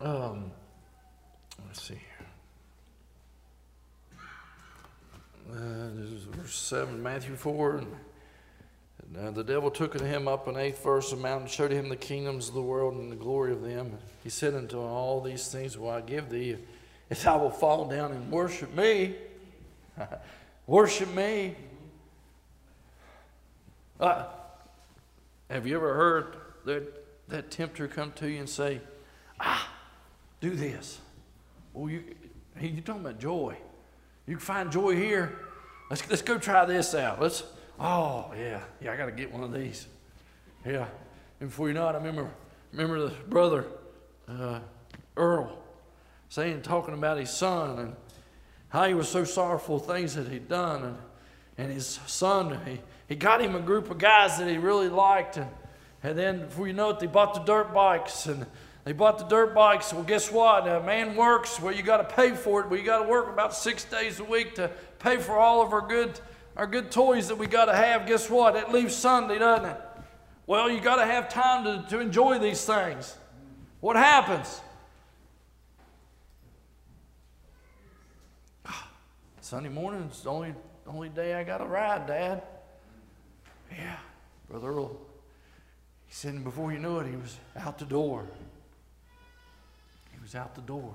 Um, let's see. Uh, this is verse 7, Matthew 4. And, and uh, the devil took him up an eighth verse of the mountain, showed him the kingdoms of the world and the glory of them. He said unto him, All these things will I give thee, if thou wilt fall down and worship me. worship me. Uh, have you ever heard that, that tempter come to you and say, do this. Well, you, you're talking about joy. You can find joy here. Let's, let's go try this out. Let's, oh, yeah, yeah, I got to get one of these. Yeah. And before you know it, I remember, remember the brother, uh, Earl, saying, talking about his son and how he was so sorrowful things that he'd done. And, and his son, he, he got him a group of guys that he really liked. And, and then before you know it, they bought the dirt bikes and they bought the dirt bikes. Well, guess what? A man works. Well, you got to pay for it. Well, you got to work about six days a week to pay for all of our good, our good toys that we got to have. Guess what? It leaves Sunday, doesn't it? Well, you got to have time to, to enjoy these things. What happens? Sunday morning is the only, only day I got to ride, Dad. Yeah, Brother Earl. He said, before you knew it, he was out the door was out the door.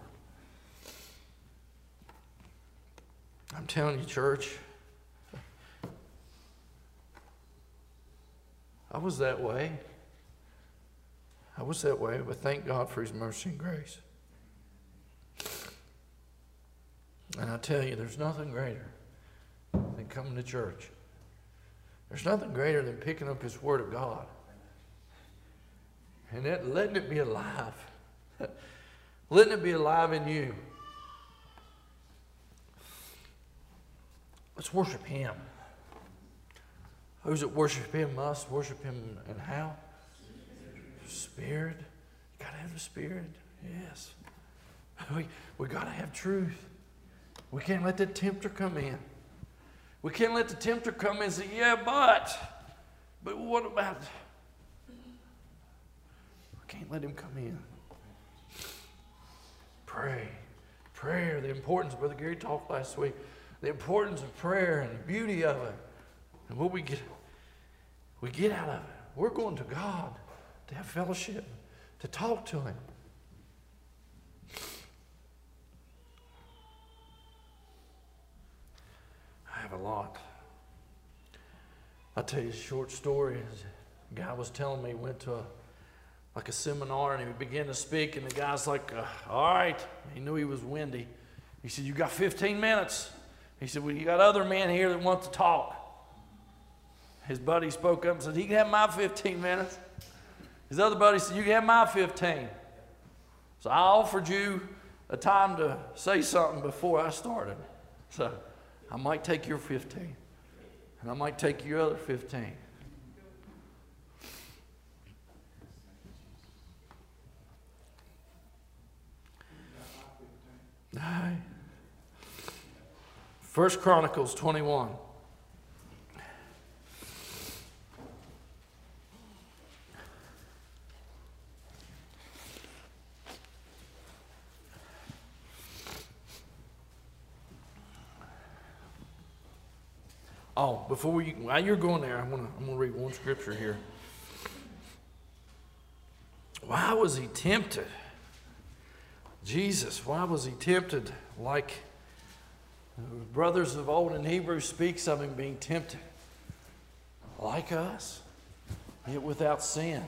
I'm telling you, church, I was that way. I was that way, but thank God for His mercy and grace. And I tell you, there's nothing greater than coming to church. There's nothing greater than picking up His Word of God and that, letting it be alive. Letting it be alive in you. Let's worship Him. Those that worship Him must worship Him and how? Spirit. You got to have the Spirit. Yes. We, we got to have truth. We can't let the tempter come in. We can't let the tempter come in and say, yeah, but, but what about, we can't let him come in. Pray. Prayer, the importance, Brother Gary talked last week, the importance of prayer and the beauty of it. And what we get, we get out of it. We're going to God to have fellowship, to talk to Him. I have a lot. I'll tell you a short story. A guy was telling me he went to a like a seminar and he began to speak and the guy's like uh, all right. He knew he was windy. He said you got 15 minutes. He said well you got other men here that want to talk. His buddy spoke up and said he can have my 15 minutes. His other buddy said you can have my 15 so i offered you a time to say something before i started. So i might take your 15 and i might take your other 15 First Chronicles 21. Oh, before we, while you're going there, I'm gonna, I'm gonna read one scripture here. Why was he tempted? Jesus, why was he tempted like brothers of old in Hebrews speaks of him being tempted? Like us, yet without sin.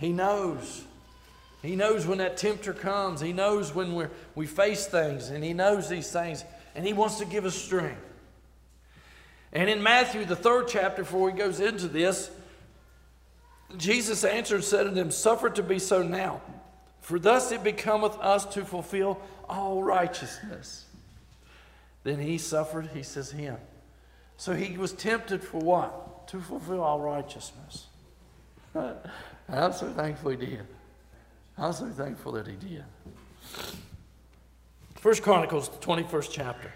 He knows. He knows when that tempter comes. He knows when we're, we face things, and he knows these things, and he wants to give us strength. And in Matthew, the third chapter, before he goes into this, Jesus answered and said to them, Suffer to be so now for thus it becometh us to fulfill all righteousness. Then he suffered, he says, him. So he was tempted for what? To fulfill all righteousness. I'm so thankful he did. I'm so thankful that he did. First Chronicles, the 21st chapter.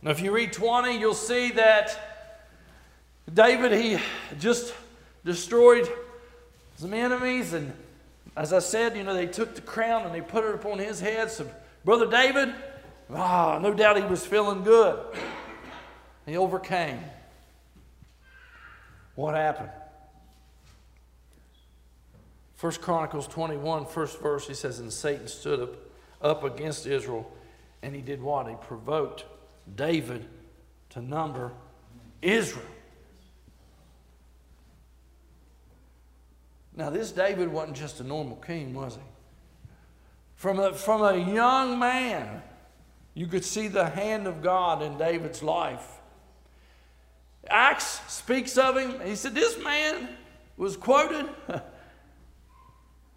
Now, if you read 20, you'll see that David, he just destroyed some enemies and as I said, you know, they took the crown and they put it upon his head. So, Brother David, ah, no doubt he was feeling good. He overcame. What happened? First Chronicles 21, first verse, he says, And Satan stood up, up against Israel, and he did what? He provoked David to number Israel. Now, this David wasn't just a normal king, was he? From a, from a young man, you could see the hand of God in David's life. Acts speaks of him. He said, This man was quoted.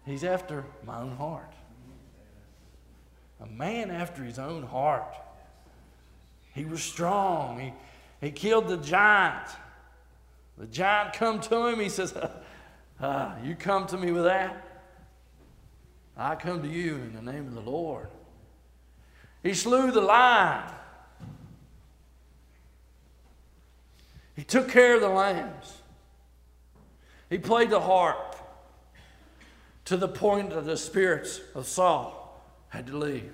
He's after my own heart. A man after his own heart. He was strong. He, he killed the giant. The giant come to him. He says, uh, you come to me with that? I come to you in the name of the Lord. He slew the lion. He took care of the lambs. He played the harp to the point that the spirits of Saul had to leave.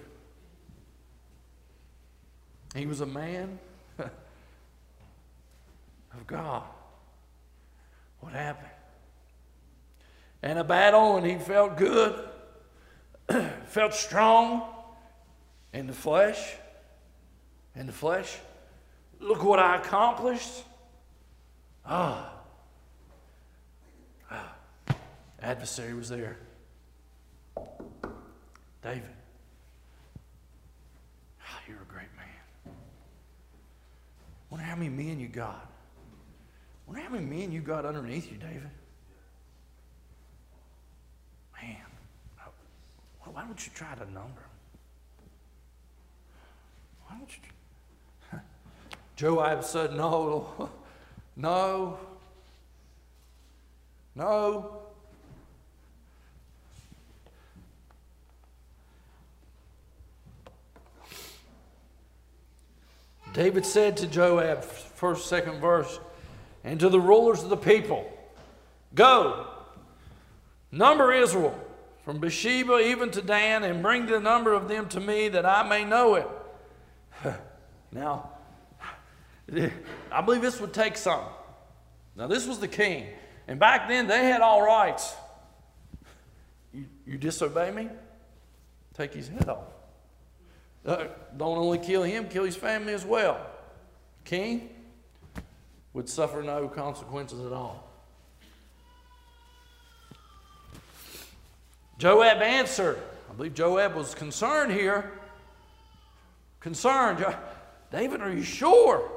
He was a man of God. What happened? And a battle, and he felt good, felt strong in the flesh. In the flesh. Look what I accomplished. Ah. ah. Adversary was there. David. Oh, you're a great man. Wonder how many men you got. Wonder how many men you got underneath you, David. Why don't you try to number them? Why don't you? Joab said, No, no, no. David said to Joab, first, second verse, and to the rulers of the people, Go, number Israel from Beersheba even to Dan, and bring the number of them to me that I may know it. now, I believe this would take some. Now, this was the king. And back then, they had all rights. You, you disobey me? Take his head off. Uh, don't only kill him, kill his family as well. King would suffer no consequences at all. Joab answered. I believe Joab was concerned here. Concerned. David, are you sure?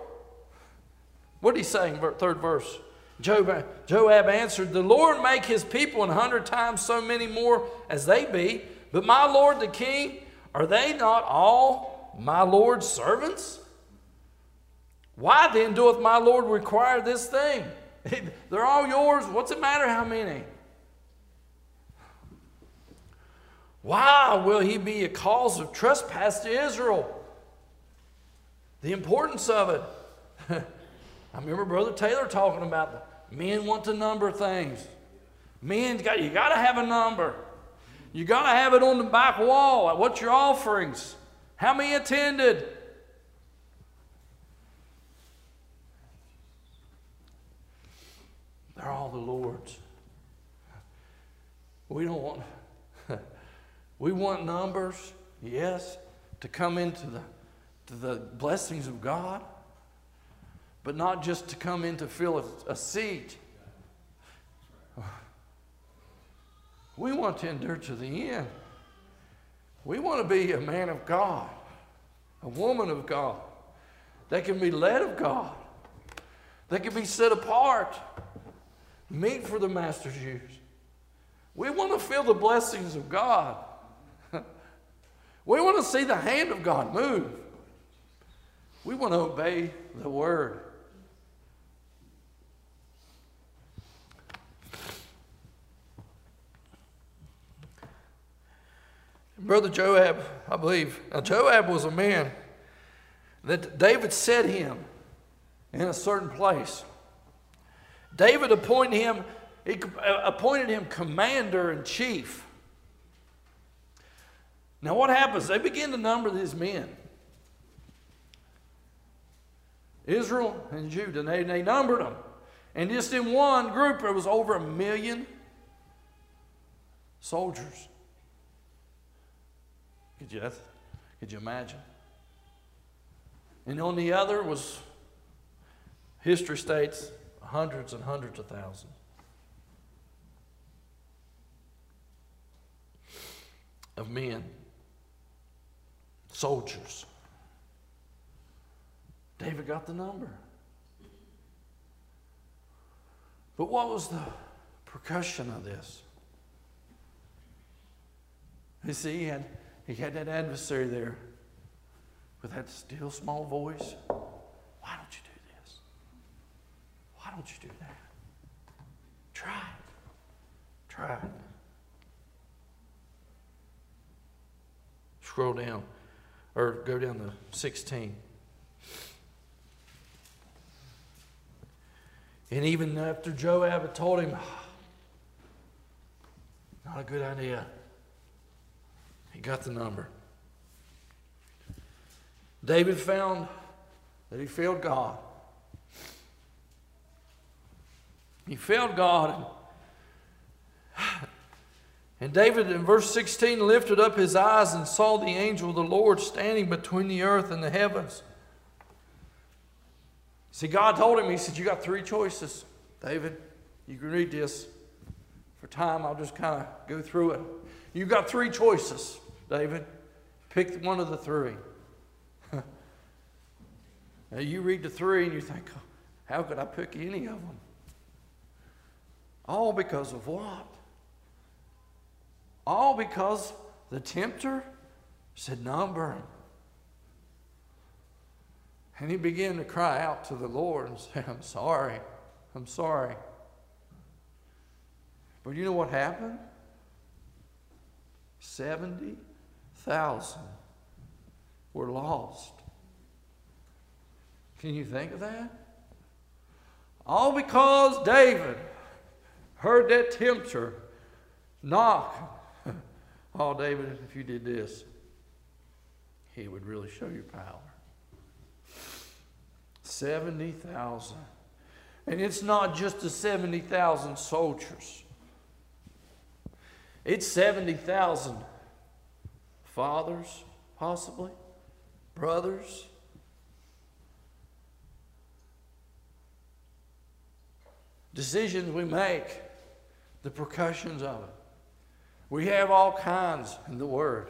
What did he say in third verse? Joab, Joab answered, The Lord make his people an hundred times so many more as they be, but my Lord the king, are they not all my Lord's servants? Why then doeth my Lord require this thing? They're all yours. What's it matter how many? Why will he be a cause of trespass to Israel? The importance of it. I remember Brother Taylor talking about men want to number things. Men, got, you got to have a number. You got to have it on the back wall. What's your offerings? How many attended? They're all the Lord's. We don't want, we want numbers, yes, to come into the, to the blessings of God, but not just to come in to fill a, a seat. We want to endure to the end. We want to be a man of God, a woman of God, that can be led of God, that can be set apart, meet for the Master's use. We want to feel the blessings of God. We want to see the hand of God move. We want to obey the word. Brother Joab, I believe. Now, Joab was a man that David set him in a certain place. David appointed him, he uh, appointed him commander in chief. Now, what happens? They begin to number these men. Israel and Judah, and they, they numbered them. And just in one group, there was over a million soldiers. Could you, could you imagine? And on the other was, history states, hundreds and hundreds of thousands. Of men, soldiers. David got the number. But what was the percussion of this? You see, he had he had that adversary there with that still small voice. Why don't you do this? Why don't you do that? Try it. Try it. Scroll down, or go down to 16. And even after Joab had told him, not a good idea. He got the number. David found that he failed God. He failed God. David, in verse 16, lifted up his eyes and saw the angel of the Lord standing between the earth and the heavens. See, God told him, He said, You got three choices, David. You can read this. For time, I'll just kind of go through it. You've got three choices, David. Pick one of the three. now you read the three and you think, how could I pick any of them? All because of what? All because the tempter said, number them. And he began to cry out to the Lord and say, I'm sorry. I'm sorry. But you know what happened? 70,000 were lost. Can you think of that? All because David heard that tempter knock. Oh, David, if you did this, he would really show your power. 70,000. And it's not just the 70,000 soldiers, it's 70,000 fathers, possibly, brothers. Decisions we make, the percussions of it. We have all kinds in the Word.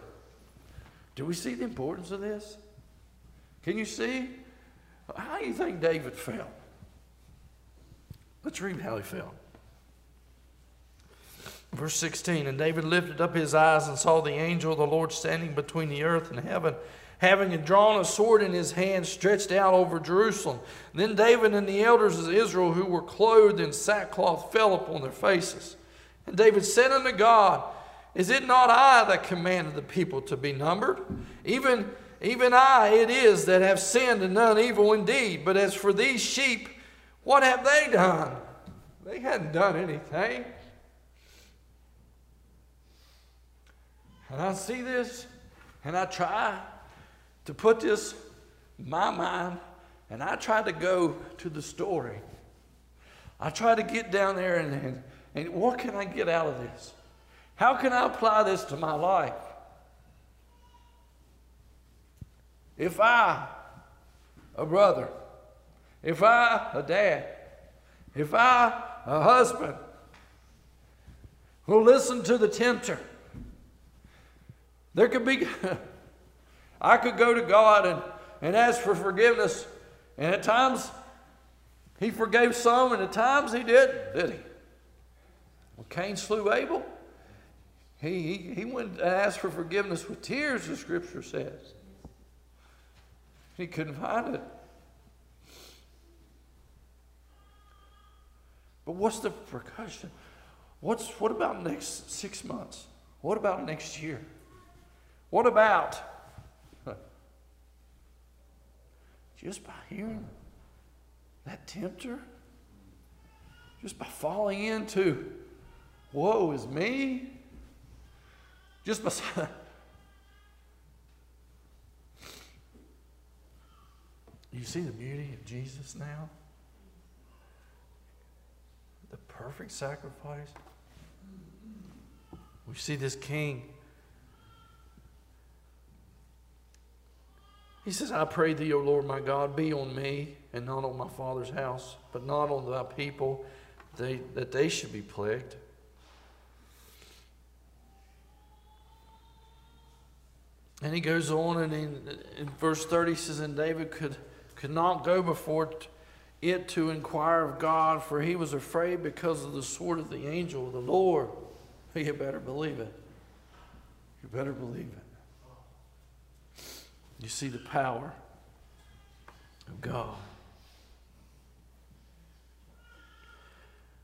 Do we see the importance of this? Can you see? How do you think David felt? Let's read how he felt. Verse 16 And David lifted up his eyes and saw the angel of the Lord standing between the earth and heaven, having drawn a sword in his hand, stretched out over Jerusalem. Then David and the elders of Israel, who were clothed in sackcloth, fell upon their faces. And David said unto God, Is it not I that commanded the people to be numbered? Even, even I it is that have sinned and done evil indeed. But as for these sheep, what have they done? They hadn't done anything. And I see this, and I try to put this in my mind, and I try to go to the story. I try to get down there and, and, and what can I get out of this? How can I apply this to my life? If I, a brother, if I, a dad, if I, a husband, will listen to the tempter, there could be, I could go to God and, and ask for forgiveness. And at times, He forgave some, and at times He didn't, did He? Well, Cain slew Abel. He, he, he went and asked for forgiveness with tears, the scripture says. He couldn't find it. But what's the percussion? What's, what about next six months? What about next year? What about just by hearing that tempter? Just by falling into, woe is me? Just by. you see the beauty of Jesus now? The perfect sacrifice. We see this king He says, I pray thee, O Lord my God, be on me and not on my father's house, but not on thy people, that they should be plagued. And he goes on, and in, in verse 30 says, And David could, could not go before it to inquire of God, for he was afraid because of the sword of the angel of the Lord. You better believe it. You better believe it. You see the power of God.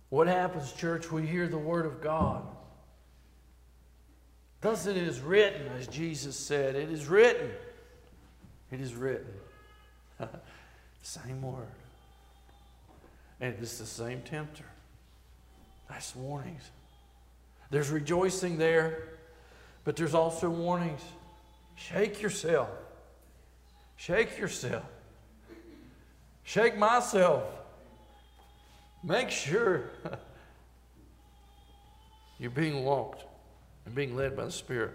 What happens, church? We hear the word of God. Thus it is written, as Jesus said, it is written. It is written. same word. And it's the same tempter. That's warnings. There's rejoicing there, but there's also warnings. Shake yourself. Shake yourself. Shake myself. Make sure you're being walked and being led by the Spirit.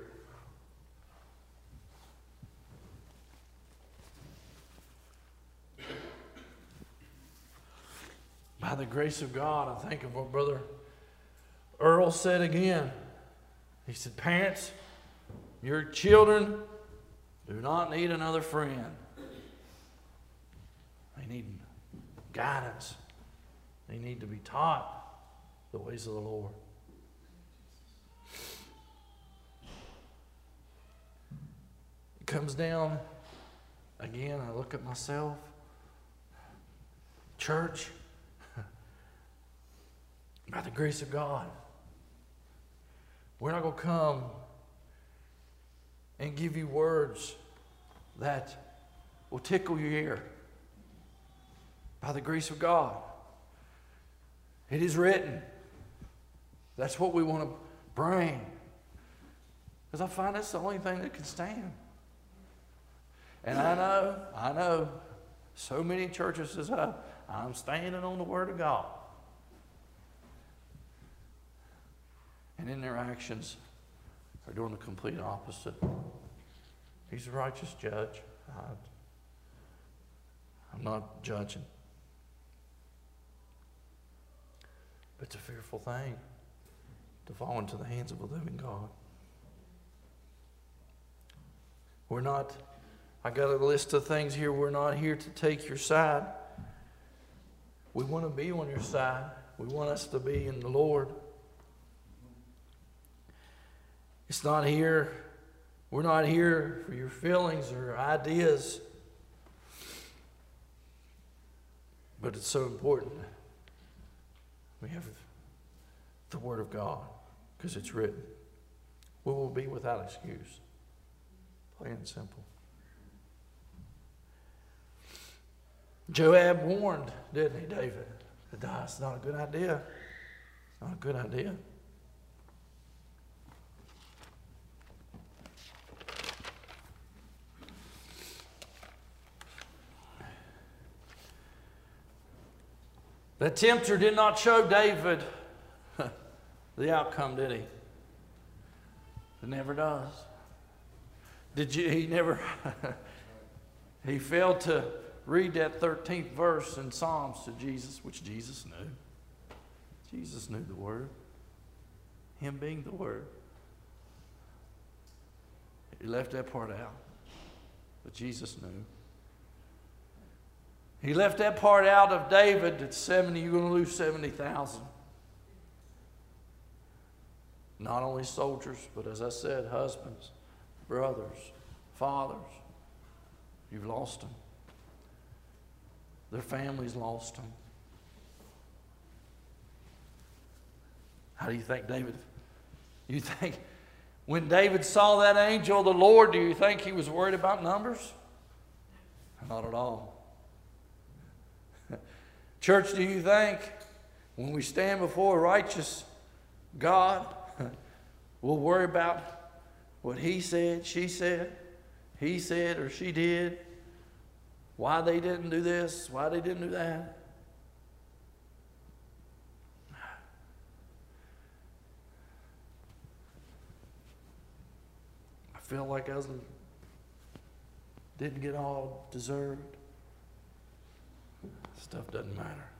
By the grace of God, I think of what Brother Earl said again. He said, Parents, your children do not need another friend. They need guidance. They need to be taught the ways of the Lord. Comes down again. I look at myself, church, by the grace of God. We're not going to come and give you words that will tickle your ear. by the grace of God. It is written. That's what we want to bring. Because I find that's the only thing that can stand. And I know, I know, so many churches says, oh, uh, I'm standing on the Word of God. And in their actions are doing the complete opposite. He's a righteous judge. I, I'm not judging. But it's a fearful thing to fall into the hands of a living God. We're not, I got a list of things here. We're not here to take your side. We want to be on your side. We want us to be in the Lord. It's not here, we're not here for your feelings or ideas. But it's so important. We have the Word of God because it's written. We will be without excuse. Plain and simple. Joab warned, didn't he, David? That it's not a good idea. Not a good idea. The tempter did not show David the outcome, did he? It never does. Did you? He never. he failed to read that 13th verse in Psalms to Jesus, which Jesus knew. Jesus knew the Word. Him being the Word. He left that part out. But Jesus knew. He left that part out of David that 70, you're going to lose 70,000. Not only soldiers, but as I said, husbands, brothers, fathers. You've lost them. Their families lost them. How do you think David? You think when David saw that angel of the Lord, do you think he was worried about numbers? Not at all. Church, do you think when we stand before a righteous God, we'll worry about what he said, she said, he said, or she did, why they didn't do this, why they didn't do that? I feel like I didn't get all deserved. Stuff doesn't matter.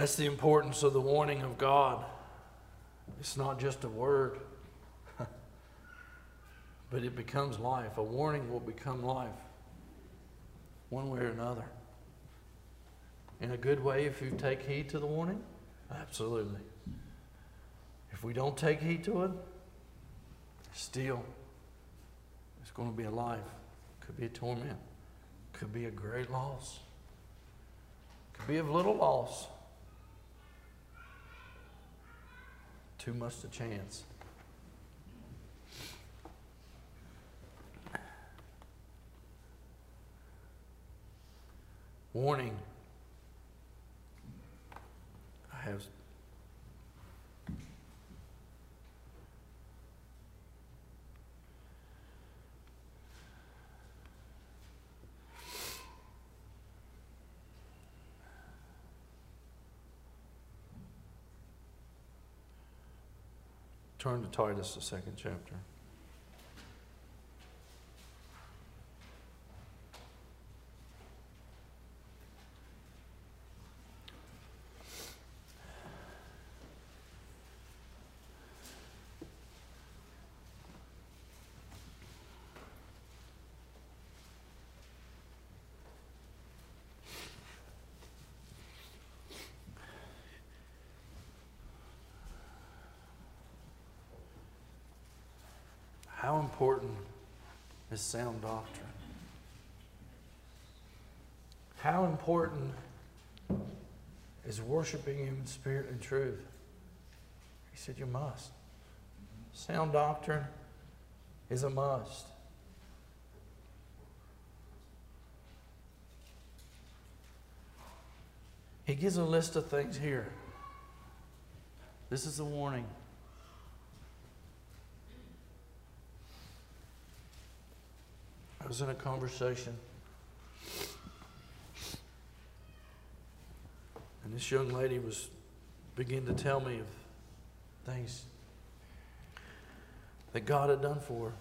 That's the importance of the warning of God. It's not just a word, but it becomes life. A warning will become life, one way or another in a good way if you take heed to the warning? Absolutely. If we don't take heed to it, still, it's going to be a life. Could be a torment. Could be a great loss. Could be of little loss. Too much to chance. Warning I have Turn to Titus, the second chapter. How important is sound doctrine? How important is worshiping Him in spirit and truth. He said, You must. Sound doctrine is a must. He gives a list of things here. This is a warning. Was in a conversation, and this young lady was beginning to tell me of things that God had done for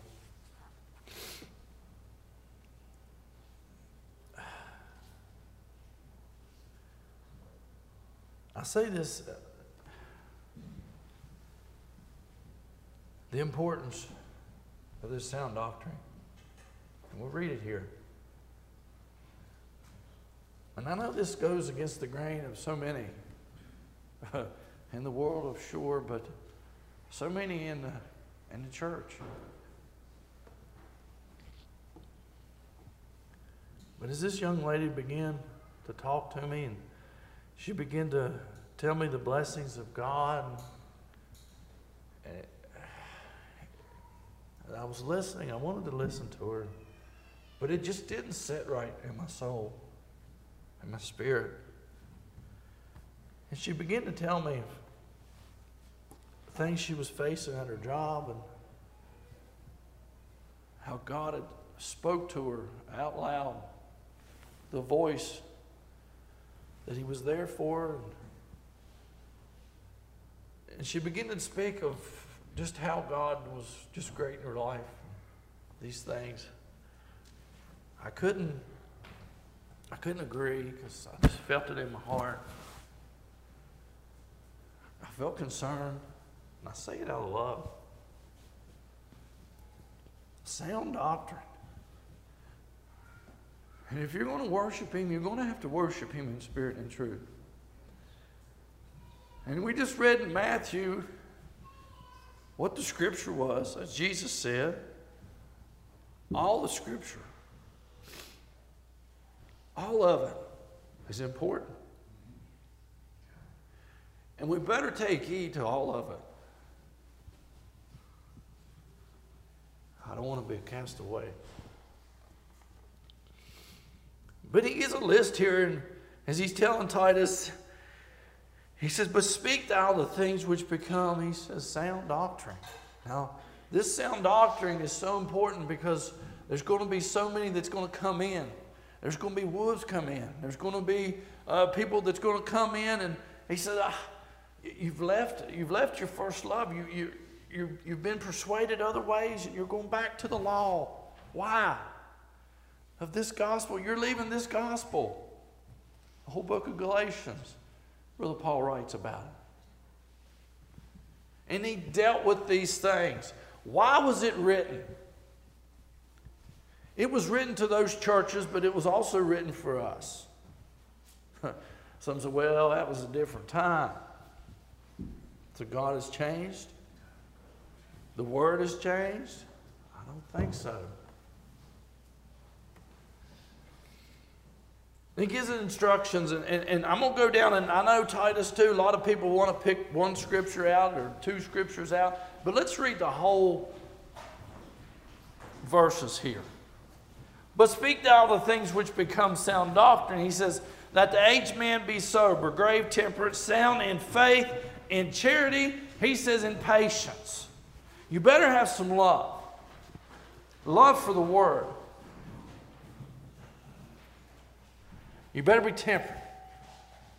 her. I say this uh, the importance of this sound doctrine. And we'll read it here. And I know this goes against the grain of so many in the world of sure, but so many in the, in the church. But as this young lady began to talk to me and she began to tell me the blessings of God. And I was listening. I wanted to listen to her. But it just didn't sit right in my soul, in my spirit. And she began to tell me of things she was facing at her job and how God had spoke to her out loud, the voice that he was there for. And she began to speak of just how God was just great in her life, these things. I couldn't, I couldn't agree because I just felt it in my heart. I felt concerned, and I say it out of love. Sound doctrine and if you're going to worship Him, you're going to have to worship Him in spirit and truth. And we just read in Matthew what the scripture was, as Jesus said. All the scripture, all of it is important. And we better take heed to all of it. I don't want to be a castaway. But he gives a list here, and as he's telling Titus, he says, But speak thou the things which become, he says, sound doctrine. Now, this sound doctrine is so important because there's going to be so many that's going to come in. There's going to be wolves come in. There's going to be uh, people that's going to come in, and he said, ah, "You've left. You've left your first love. You, you, you, you've been persuaded other ways, and you're going back to the law. Why? of this gospel. You're leaving this gospel. The whole book of Galatians, Brother Paul writes about it. And he dealt with these things. Why was it written? It was written to those churches, but it was also written for us. Some say, well, that was a different time. So God has changed? The Word has changed? I don't think so. he gives instructions, and, and, and I'm going to go down, and I know Titus too. A lot of people want to pick one scripture out or two scriptures out, but let's read the whole verses here. But speak thou the things which become sound doctrine. He says, that the aged man be sober, grave, temperate, sound in faith, in charity. He says, in patience. You better have some love. Love for the word. You better be temperate.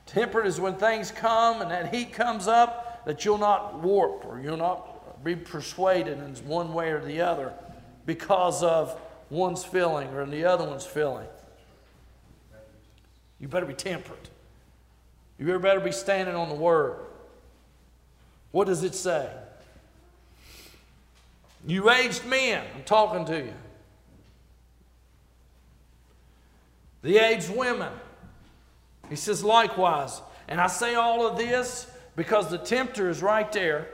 Temperate is when things come and that heat comes up that you'll not warp or you'll not be persuaded in one way or the other because of one's feeling or the other one's feeling. You better be temperate. You better be standing on the word. What does it say? You aged men, I'm talking to you. The aged women. He says, likewise. And I say all of this because the tempter is right there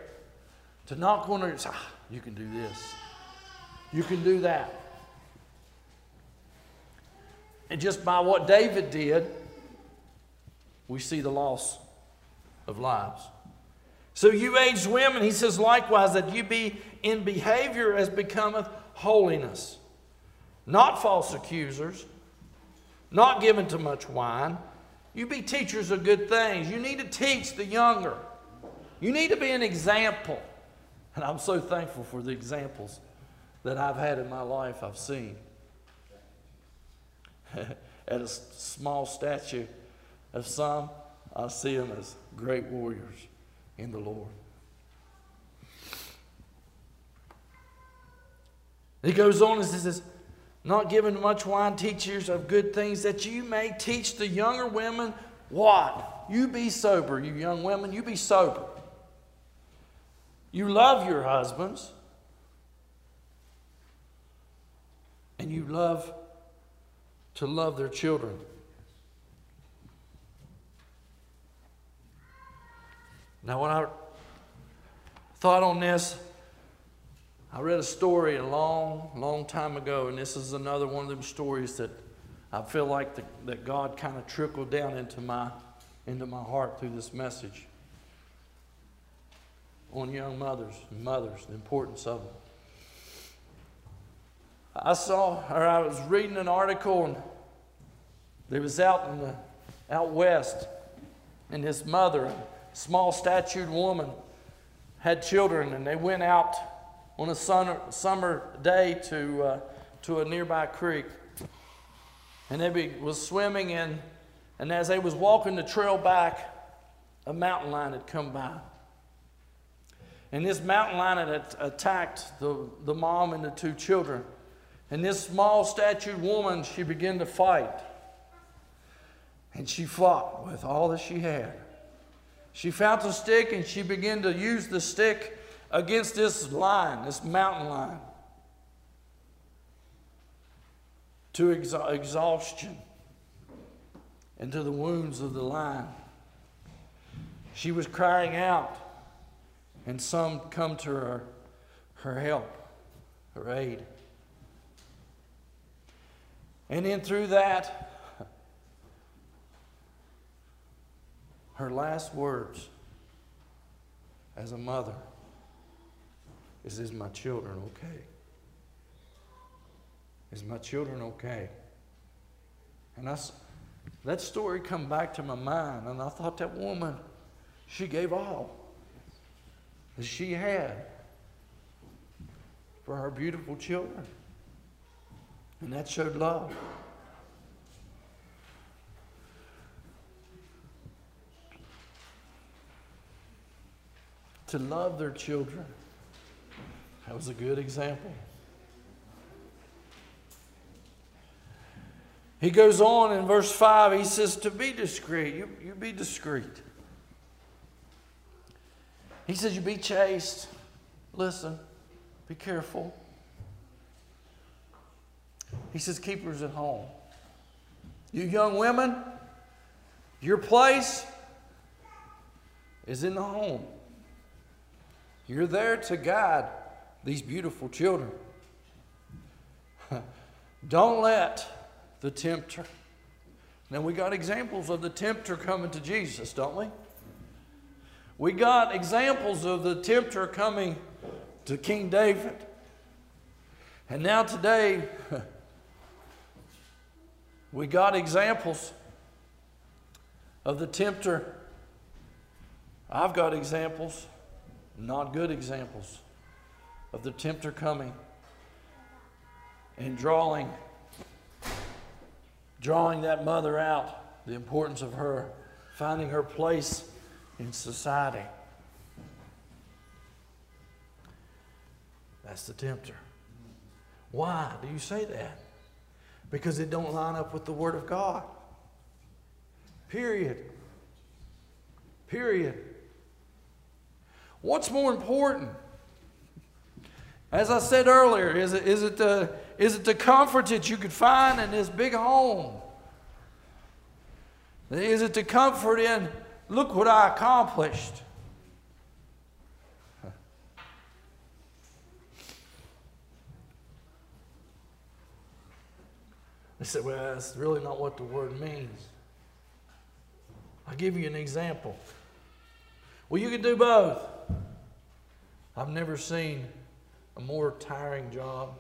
to knock on her. Ah, you can do this. You can do that. And just by what David did, we see the loss of lives. So, you aged women, he says, likewise, that you be in behavior as becometh holiness, not false accusers, not given to much wine. You be teachers of good things. You need to teach the younger. You need to be an example. And I'm so thankful for the examples that I've had in my life, I've seen. At a small statue of some, I see them as great warriors in the Lord. He goes on and says, Not given much wine, teachers of good things, that you may teach the younger women what? You be sober, you young women, you be sober. You love your husbands, and you love to love their children. Now, when I thought on this, I read a story a long, long time ago, and this is another one of them stories that I feel like the, that God kind of trickled down into my, into my heart through this message on young mothers and mothers, the importance of them. I saw, or I was reading an article, and there was out in the out west, and his mother a small statured woman had children, and they went out on a summer, summer day to, uh, to a nearby creek. And they be, was swimming in, and as they was walking the trail back, a mountain lion had come by. And this mountain lion had attacked the, the mom and the two children. And this small statured woman, she began to fight. And she fought with all that she had. She found a stick and she began to use the stick against this lion, this mountain lion, to exa- exhaustion and to the wounds of the lion. She was crying out, and some come to her, her help, her aid. And then through that, her last words as a mother is Is my children okay? Is my children okay? And I, that story come back to my mind, and I thought that woman, she gave all that she had for her beautiful children. And that showed love. to love their children. That was a good example. He goes on in verse 5, he says, To be discreet, you, you be discreet. He says, You be chaste. Listen, be careful. He says, Keepers at home. You young women, your place is in the home. You're there to guide these beautiful children. Don't let the tempter. Now, we got examples of the tempter coming to Jesus, don't we? We got examples of the tempter coming to King David. And now, today, we got examples of the tempter. I've got examples not good examples of the tempter coming and drawing drawing that mother out the importance of her finding her place in society. That's the tempter. Why do you say that because it don't line up with the word of god period period What's more important? As I said earlier, is it, is it, the, is it the comfort that you could find in this big home? Is it the comfort in, look what I accomplished? Said, well, that's really not what the word means. I'll give you an example. Well, you can do both. I've never seen a more tiring job